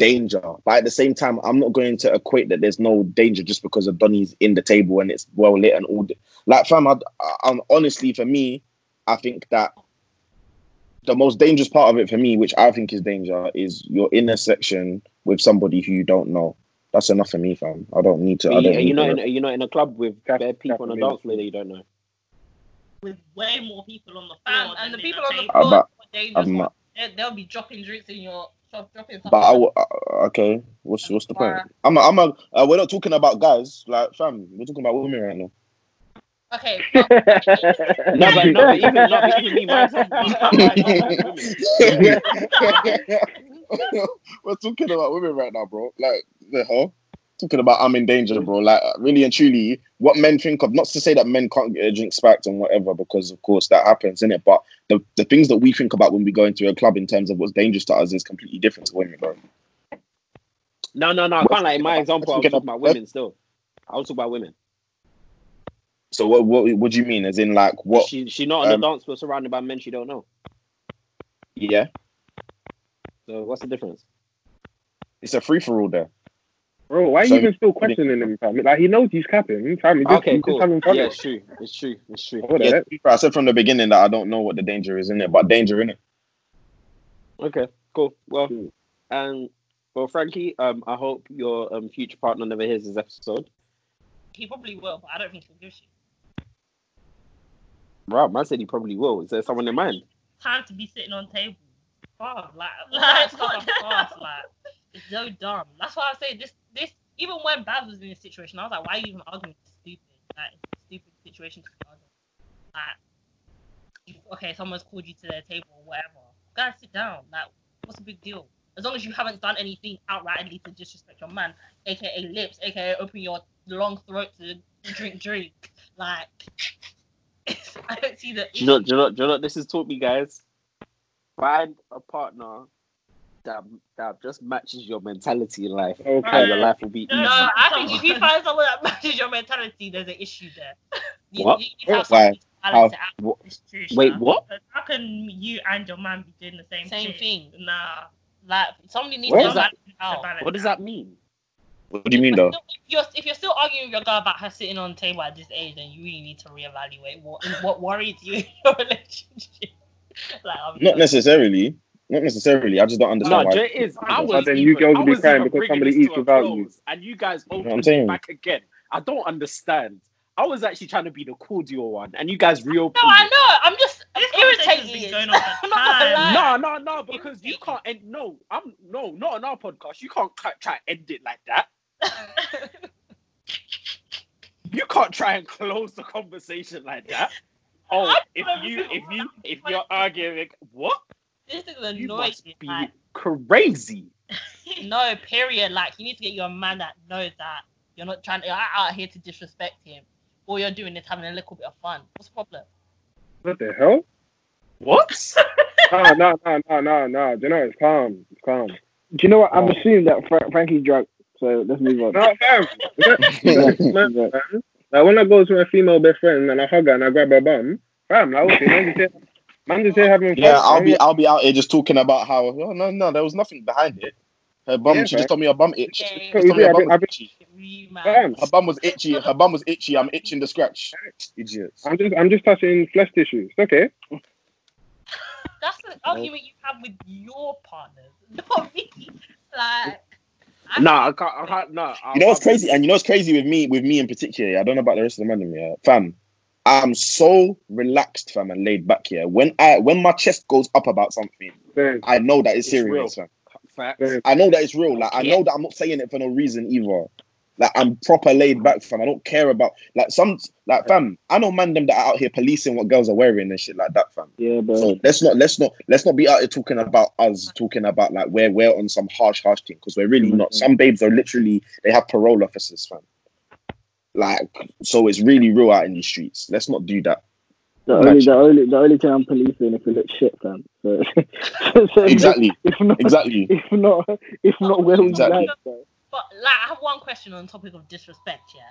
B: danger. But at the same time, I'm not going to equate that there's no danger just because of Donny's in the table and it's well lit and all. The, like, fam, I, I'm honestly for me, I think that the most dangerous part of it for me, which I think is danger, is you're in a section with somebody who you don't know. That's enough for me, fam. I don't need to.
C: Are
B: I
C: you,
B: don't
C: are
B: need
C: you not
B: to-
C: in, are you not in a club with
A: That's-
C: bare people on the
A: that's
C: dance floor that you don't know?
E: With way more people on the
I: Fam,
E: floor,
I: and
E: than
I: the people on the
E: table.
B: Uh, but-
E: Dangerous
B: I'm
E: one.
B: not-
E: They- They'll be dropping drinks in your shop, dropping stuff.
B: But I
E: in
B: uh, okay. What's what's the point? I'm a, I'm a, uh, we're not talking about guys, like fam. We're talking about women right now.
E: Okay. (laughs)
C: No, but no, but even no, but even me, my example, my women.
B: we're talking about women right now, bro. Like the hell. Talking about I'm in danger, bro. Like really and truly, what men think of. Not to say that men can't get a drink spiked and whatever, because of course that happens, in it. But the the things that we think about when we go into a club in terms of what's dangerous to us is completely different to women, bro.
C: No, no, no. I can't like in my example. I was
B: Talking
C: about- women still. I was talking about women.
B: So what what what do you mean? As in like what?
C: She she not on
B: um,
C: the dance floor surrounded by men she don't know.
B: Yeah,
C: So what's the difference?
B: it's a free for all there.
A: Bro, why are
B: So-
A: you even still questioning him, fam? Like, he knows he's capping, fam. He just,
C: Okay,
A: he
C: cool.
A: just.
C: Yeah, it's true. It's true. It's true.
A: Hold
B: Yeah,
A: on.
B: to be fair, I said from the beginning that I don't know what the danger is in it, but danger in it.
C: Okay, cool. Well,
A: Cool.
C: and well, Frankie, um, I hope your um future partner never hears this episode.
E: He probably will, but I don't think he'll give a shit.
C: Right, man said he probably will. Is there someone in mind?
E: Time to be sitting on table. Fuck, like, (laughs)
I: Like,
E: like, stuff off fast, like, it's so dumb. That's why I say this. This even when Baz was in this situation, I was like, why are you even arguing? It's stupid. Like, stupid situation to arguing. Like, okay, someone's called you to their table or whatever. Guys, sit down. Like, what's the big deal? As long as you haven't done anything outrightly to disrespect your man, aka lips, aka open your long throat to drink drink. Like, (laughs) I don't see the.
C: Do you know? Do you know? Do you know? This has taught me, guys. Find a partner that that just matches your mentality in life,
A: Okay.
C: and your life will be
E: No,
C: easy.
E: I think if you find someone that matches your mentality, there's an issue there. (laughs) You,
C: What?
E: You need
B: Why?
E: something to balance it out.
C: What? Wait, what?
E: How can you and your man be doing the same,
I: Same
E: shit?
I: thing.
E: Nah. Like somebody needs
B: What
E: to
B: does
E: balance
C: that-
E: out. balance
C: What does that mean?
B: What do you mean though?
E: If you're, if you're still arguing with your girl about her sitting on the table at this age, then you really need to reevaluate what what worries you in your (laughs) relationship. like,
B: Not
E: sorry.
B: necessarily. Not necessarily. I just don't
C: No,
B: understand why.
C: it is. I
A: But
C: was
A: then
C: even,
A: you girls
C: I
A: will be
C: was
A: crying
C: even
A: because
C: bringing
A: somebody
C: this
A: eats
C: to a
A: without you.
C: close, and you guys
B: what I'm saying?
C: back again. I don't understand. I was actually trying to be the cordial one, and you guys real.
E: No, I know. I'm just
I: This conversation's
E: irritated.
I: going on for (laughs)
E: I'm not gonna
I: time.
C: No, no, no, because you can't end. No, I'm no, not on our podcast. You can't try and end it like that. (laughs) You can't try and close the conversation like that. (laughs) Oh, if you, if you, if you're arguing, what?
E: This is
C: You
E: annoying.
C: must be
E: Like,
C: crazy. (laughs)
E: no, period. Like you need to get your man that knows that you're not trying. to You're out here to disrespect him. All you're doing is having a little bit of fun. What's the problem?
A: What the hell?
C: What?
A: No, no, no, no, no, no. Do you know it's calm. It's calm.
D: Do you know what? I'm
A: Oh.
D: assuming that Fra- Frankie's drunk. So let's move on. (laughs)
A: No, fam. man, (laughs) man. Like when I go to my female best friend and I hug her and I grab her bum, fam, like okay, man just here, man just here having fun.
B: Yeah, I'll be. I'll be out here just talking about how oh, no no there was nothing behind it. Her bum
A: Yeah,
B: she
A: man.
B: just told me her bum itch.
E: Okay.
B: She just me her bum
A: been- I've
B: was itchy.
E: Man.
B: Her bum was itchy. Her bum was itchy. I'm itching the scratch. Idiots.
A: I'm just I'm just touching flesh tissues. It's okay.
E: That's the argument you have with your partners, (laughs) not me. Like, I
C: No, I can't. I can't. No.
B: You know what's crazy? And you know what's crazy with me, with me in particular, yeah, I don't know about the rest of the men man, yeah. Uh, fam, I'm so relaxed, fam, and laid back here. When I when my chest goes up about something,
A: Then,
B: I know that it's
C: It's
B: serious, fam.
C: Facts.
B: I know that it's real. Like I
C: Yeah.
B: know that I'm not saying it for no reason either. Like I'm proper laid back, fam. I don't care about like some like fam. I know man them that are out here policing what girls are wearing and shit like that, fam.
D: Yeah, but
B: So let's not let's not let's not be out here talking about us talking about like we're we're on some harsh harsh thing because we're really not. Some babes are literally they have parole officers, fam. Like so, it's really real out in these streets. Let's not do that.
D: the only the only the only thing I'm policing if it looks shit, fam. So, (laughs) so
B: Exactly, (laughs)
D: If not,
B: exactly.
D: if not, if not, where we
B: Exactly.
D: like, so.
E: But like, I have one question on the topic of disrespect. Yeah,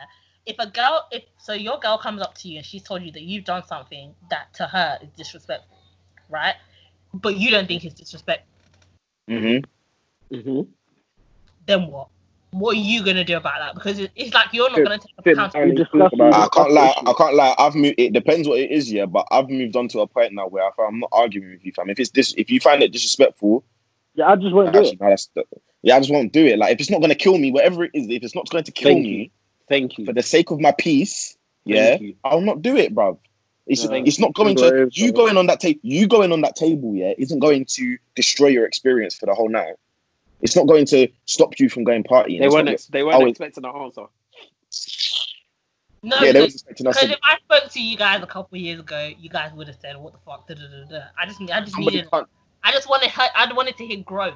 E: if a girl, if so, your girl comes up to you and she's told you that you've done something that to her is disrespectful, right? But you don't think it's disrespectful.
B: hmm
C: Mm-hmm.
E: Then what? What are you gonna do about that? Because it's like you're not
A: Sit-
E: gonna take
A: sit
E: accountability.
A: down and
D: discuss
A: talk about
B: I can't lie. I can't lie. I've moved. It depends what it is, yeah. But I've moved on to a point now where I feel I'm not arguing with you, fam. If it's this, if you find it disrespectful,
D: Yeah, I just won't do
B: actually,
D: it.
B: no, that's yeah. I just won't do it. Like if it's not going to kill me, whatever it is, if it's not going to kill
C: Thank
B: me
C: you. Thank you.
B: for the sake of my peace, yeah,
C: Thank.
B: I'll not do it, bruv. It's
A: No,
B: it's not going to you going on that table. You going on that table, yeah, isn't going to destroy your experience for the whole night. It's not going to stop you from going partying.
C: They
B: It's
C: weren't.
B: not-
C: Ex- they weren't
B: Oh,
C: expecting an answer.
E: No,
B: yeah,
E: because
B: expecting us
E: because
B: to.
E: if I spoke to you guys a couple of years ago, you guys would have said, "What the fuck?" Da, da, da, da. I just, I just
B: Somebody
E: needed,
B: can't-
E: I just wanted, I wanted to hear growth.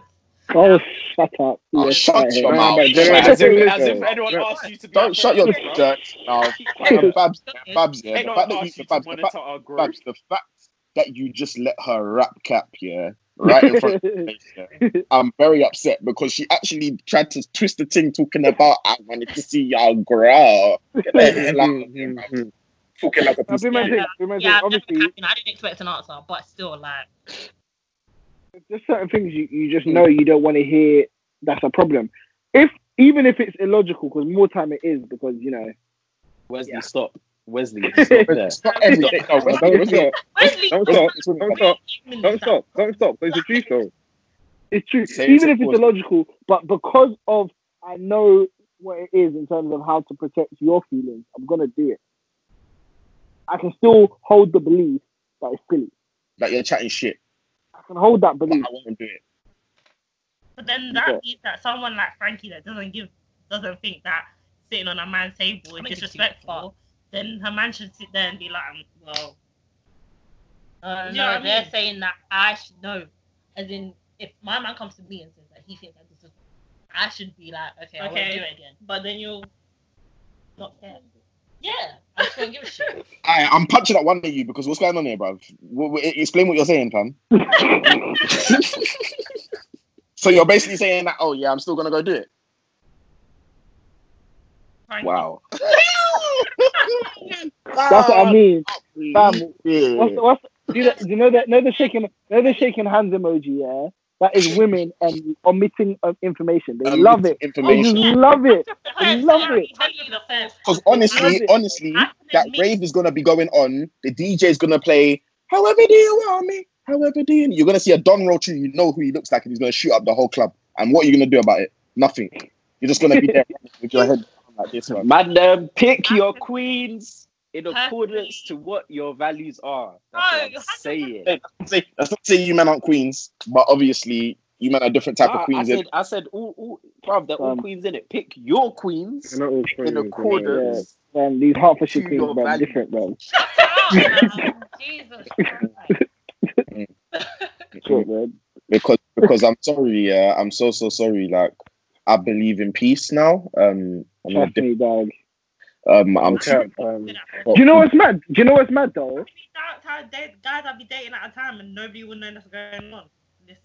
D: Oh, shut up.
B: Oh,
D: Yeah,
B: shut
D: right
B: your mouth.
A: but
B: Shut
A: generally-
B: your
C: As if, as if anyone asked you to be
B: Don't shut your
C: friend, bro.
B: dirt mouth. (laughs) Babs, Babs, yeah. The fact that you,
C: asked
B: the
C: you to
B: Babs, the
C: monitor
B: fact,
C: our growth.
B: Babs, the fact that you just let her rap cap, yeah, right in front of (laughs) your I'm very upset because she actually tried to twist the thing talking about I wanted to see y'all grow. Get the hell out of here,
A: Mhm,
B: man.
A: mhm.
B: Talking like a piece of
D: my
B: shit.
D: thing, be my thing.
E: Yeah, I'm
D: Obviously.
E: I didn't expect an answer, but still, like,
D: there's certain things you, you just know you don't want to hear. That's a problem. If even if it's illogical, because more time it is because you know.
C: Wesley,
D: Yeah.
C: stop. Wesley, stop there.
B: It's not everything.
A: Don't
B: Wesley, Wesley,
A: stop. Don't stop. Don't stop.
E: Wesley,
A: Don't stop. Don't stop. It's the truth, though.
D: It's true.
B: Say
D: Even if it's illogical, but because of I know what it is in terms of how to protect your feelings, I'm gonna do it. I can still hold the belief that it's silly.
B: that you're chatting shit.
D: I can hold that
B: But
D: belief.
B: I won't do it.
E: But then that
D: Yeah.
E: means that someone like Frankie that doesn't give, doesn't think that sitting on a man's table is
I: Makes it
E: disrespectful, then her man should sit there and be like, um, well, uh,
I: You
E: no,
I: know what I
E: they're
I: mean?
E: saying that I should know. As in, if my man comes to me and says that he thinks that this is, I should be like, okay, I won't do it again.
I: But then you'll
E: Not care. Yeah, I just don't give a shit. (laughs)
B: I, I'm punching at one of you because what's going on here, bruv? W- w- explain what you're saying, fam. (laughs) so you're basically saying that, oh yeah, I'm still gonna go do it.
I: Frankie.
B: Wow. (laughs)
D: That's what I mean. Fam,
B: Yeah.
D: What's, what's, do, you know, do you know that? Know the shaking, know the shaking hands emoji. Yeah, that is women and omitting of information. They
B: Um,
D: love it. They
B: Information.
D: just love it. I
E: Hundred
D: love it.
B: Because honestly, honestly, that rave is gonna be going on. The DJ is gonna play. However do you want me? However do you? You're gonna see a Don Roll You know who he looks like, and he's gonna shoot up the whole club. And what are you gonna do about it? Nothing. You're just gonna be there (laughs) with your head. like this one.
C: Madam, pick your queens in accordance to what your values are. That's
E: No,
C: what I'm
E: have to-
C: saying.
B: Hey, That's not say- that's not say you men aren't queens, but obviously you men are different type
C: Nah,
B: of queens.
C: I
B: in
C: said, I said, all, all, bruv, they're all
D: Um,
C: queens in it. Pick your queens
A: They're not all
C: in
A: queens, you know.
C: accordance.
D: Man, these Hertfordshire queens,
C: your
D: man, different, man.
E: Shut up, man. Jesus Christ.
B: Because because I'm sorry, yeah, I'm so so sorry. Like I believe in peace now. Um, I'm a
D: Trust
B: diff-
D: me, dog.
B: Um, I'm
A: Okay,
B: too,
A: um,
D: Do you know what's mad? Do you know what's mad though?
E: Guys I'll be dating at a time and nobody will know what's going on. Listen.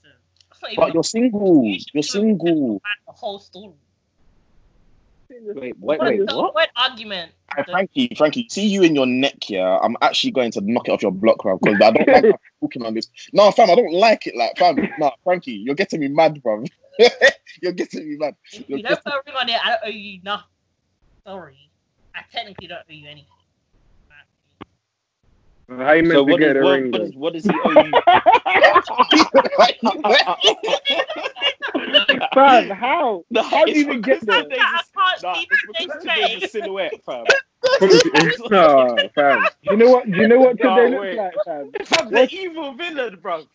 E: That's not even
B: but you're single. You're single.
E: the whole story.
C: Wait, wait,
E: What,
C: wait, what?
E: what argument?
B: Hey, Frankie, Frankie, see you in your neck here. I'm actually going to knock it off your block, bro, because I don't like talking on this. No, fam, I don't like it. Like, fam, no, Frankie, you're getting me mad, bro. (laughs) you're getting me mad. You're
E: you don't put a ring on it, I don't owe you nothing. Sorry. I technically don't owe you anything.
A: how you meant
C: So
A: to
C: what
A: get
C: does,
A: a
C: what,
A: ring?
C: what,
A: then?
C: does, what does he owe you?
D: Fam, how? (laughs)
C: No,
D: How do you even get there?
C: today's
E: I
C: a-
E: can't
C: Nah,
E: see
C: it's because
E: face.
C: today's a silhouette, fam. (laughs) (laughs)
A: no, fam.
D: You know what? You know what
C: No,
D: today
C: wait.
D: looks like, fam?
C: Fam, the evil villain, bro.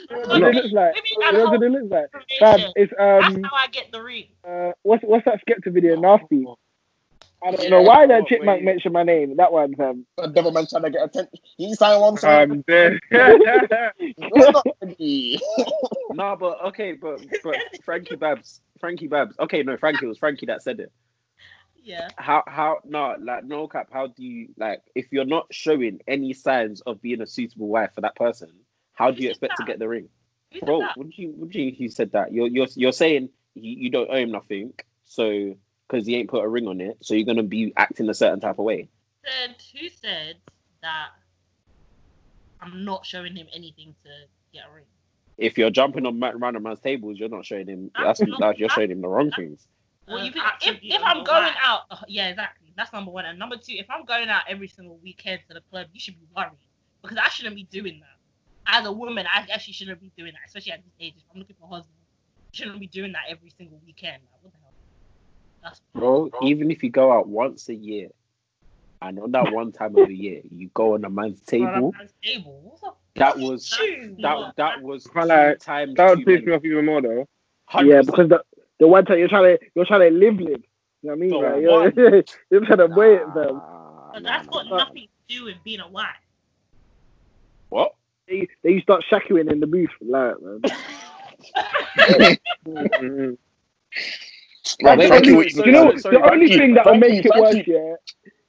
D: You know what today looks like?
E: Maybe
D: You
E: that's
D: know
E: how
D: what today looks like? Fam,
E: information.
D: it's
E: That's
D: um,
E: how I get the ring.
D: uh, what's what's that Skepta video? Nasty. I don't
C: Yeah,
D: know why that
C: oh,
D: chick might
C: wait.
D: mention my name. That one, fam.
B: Devil man trying to get attention. He's signed one song.
A: I'm dead.
B: You're not ready. (laughs) (laughs)
C: No, but okay, but but Frankie Babs, Frankie Babs. Okay, no, Frankie it was Frankie that said it.
E: Yeah.
C: How how no like no cap. How do you like if you're not showing any signs of being a suitable wife for that person? How do you expect to get the ring,
E: Who
C: bro?
E: that?
C: What you what do you you said that you're you're you're saying you, you don't owe him nothing, so because he ain't put a ring on it, so you're gonna be acting a certain type of way.
E: Said who said that I'm not showing him anything to get a ring.
C: If you're jumping on random man's tables, you're not showing him. That's
E: That's not-
C: that's you're showing him the wrong things.
E: Well,
I: Um,
E: you think, if, if I'm going
I: wife.
E: out, uh, (laughs) yeah, exactly. That's number one. And number two, if I'm going out every single weekend to the club, you should be worried because I shouldn't be doing that. As a woman, I actually shouldn't be doing that, especially at this age. If I'm looking for a husband, I shouldn't be doing that every single weekend. Like, what the hell? That's
C: Bro, even if you go out once a year, and on that one time of the year, you go on a man's table,
E: Man's table.
C: That was that that was
A: Can't
C: two
A: lie,
C: times
A: That would
C: too
A: piss me off even more though.
C: 100%.
D: Yeah, because the the one time you're trying to you're trying to live live. You know what I mean?
C: The
D: Right? You're,
C: one. (laughs)
D: you're trying to weigh it, fam.
C: Nah,
E: But
C: nah,
E: that's
C: nah,
E: got
C: nah.
E: nothing to do with being a wife.
C: What?
D: They, they you start shackling in the booth, like man. (laughs) (laughs)
A: Mm-hmm.
B: Right,
C: Wait,
B: Frankie,
C: wait,
B: you-
D: you know,
C: sorry,
D: the only thing that will make it worse, yeah.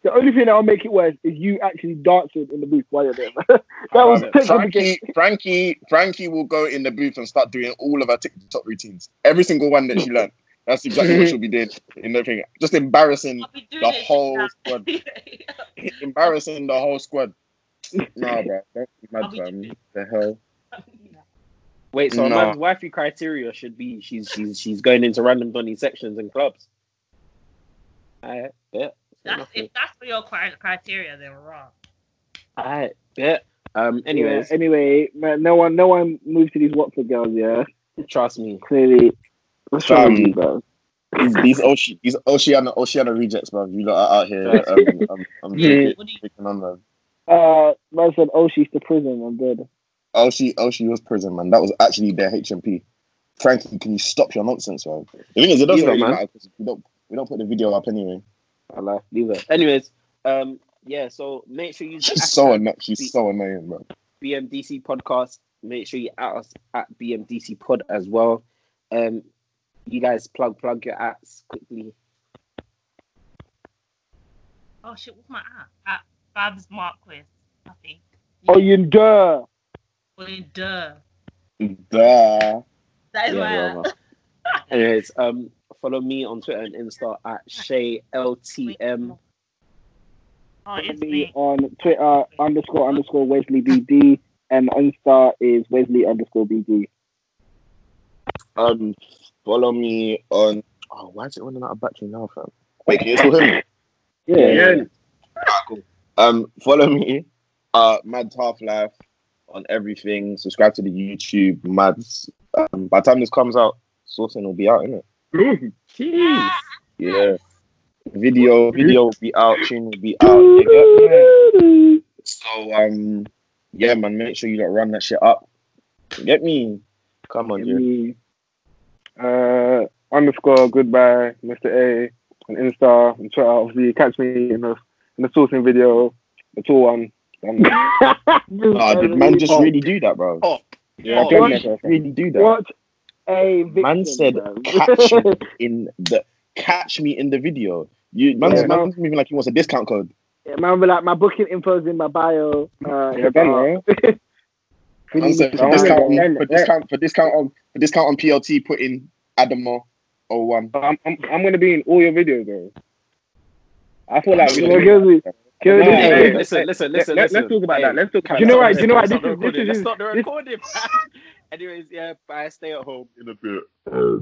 D: The only thing that will make it worse is you actually dancing in the booth while you're there. that was
B: Frankie, Frankie, Frankie will go in the booth and start doing all of her TikTok routines. Every single one that she learned. That's exactly what she'll be doing in the thing. Just embarrassing,
E: I'll be doing
B: The whole squad. (laughs) embarrassing the whole squad. Nah, (laughs) bro, don't be mad,
E: be
B: fam. The hell.
C: Wait, so a man's wifey criteria should be she's she's she's going into random Donny sections and clubs. I bet.
E: That's, if that's for your cri- criteria, then wrong.
C: I bet. Um. Anyways,
D: Yeah, anyway, man, no one no one moves to these Watford girls, yeah.
C: trust me.
D: Clearly. What's wrong with you, bro?
B: These, these, Oce- these Oceana, Oceana rejects, bro. You lot are out here. Um, I'm, I'm
E: Yeah, what do you,
B: picking on them.
D: Uh man said, Oh, she's to prison, I'm good.
B: Oshie, Oshie was prison, man. That was actually their HMP. Frankie, can you stop your nonsense, man? The thing is, it doesn't
C: Either,
B: really
C: man.
B: matter because we don't we don't put the video up anyway.
C: I like leave it. Anyways, um, yeah. So make sure you
B: She's so annoying. She's so annoying, bro.
C: BMDC podcast. Make sure you at us at BMDC pod as well. Um, you guys plug plug your apps quickly.
E: oh shit, what's my app? At Babs Marquis, I think.
D: Oh you duh.
E: Well, duh.
B: Duh.
E: That is my
C: Yeah,
E: app.
C: brother. (laughs) Anyways, um, follow me on Twitter and Insta at Shay LTM.
E: Oh,
D: Follow me
E: me.
D: on Twitter underscore underscore Wesley BD and Insta is Wesley underscore BD.
B: Um, follow me on. Oh, why is it running out of battery now, fam? Wait, can you still hear me?
D: Yeah.
A: Yeah.
B: Um, follow me, uh, Mad Half Life on everything. Subscribe to the YouTube, Mads. Um, by the time this comes out, sourcing will be out, innit?
A: Ooh, Jeez.
B: Yeah. Video, video will be out, tune will be out. You? So um, yeah, man, make sure you don't run that shit up. Get me? Come on,
A: Give
B: dude.
A: uh, underscore goodbye, Mr. A, on Insta and Twitter. Obviously, catch me in the in the sourcing video, the tall one. Um,
B: Ah, did man just really do that, bro?
C: Oh,
A: yeah,
C: Oh,
A: I
B: Watch, really do that.
D: Watch a victim,
B: Man said,
D: bro.
B: catch me (laughs) in the catch me in the video. You man's,
A: Yeah.
B: man's moving like he wants a discount code.
D: Yeah, man, be like my booking info's in my bio. Uh,
A: Yeah, done, bro. (laughs) (laughs)
B: Man said for
A: Oh,
B: discount,
A: yeah.
B: for discount, for discount on for discount on PLT, put in Adamo 01.
A: I'm, I'm, I'm gonna be in all your videos though. I feel like
D: You know, Gilsey,
A: No,
D: Gilsey,
C: Hey,
A: no,
C: hey,
A: no.
C: listen, listen, listen,
A: Let,
C: listen.
A: us talk about
C: Hey,
A: that. Let's talk about
D: You know
A: that.
D: what? You know what?
C: Let's
D: This
C: stop
D: is- this is-
C: Let's stop the recording. (laughs) Anyways, yeah, bye. Stay at home in a bit. Uh,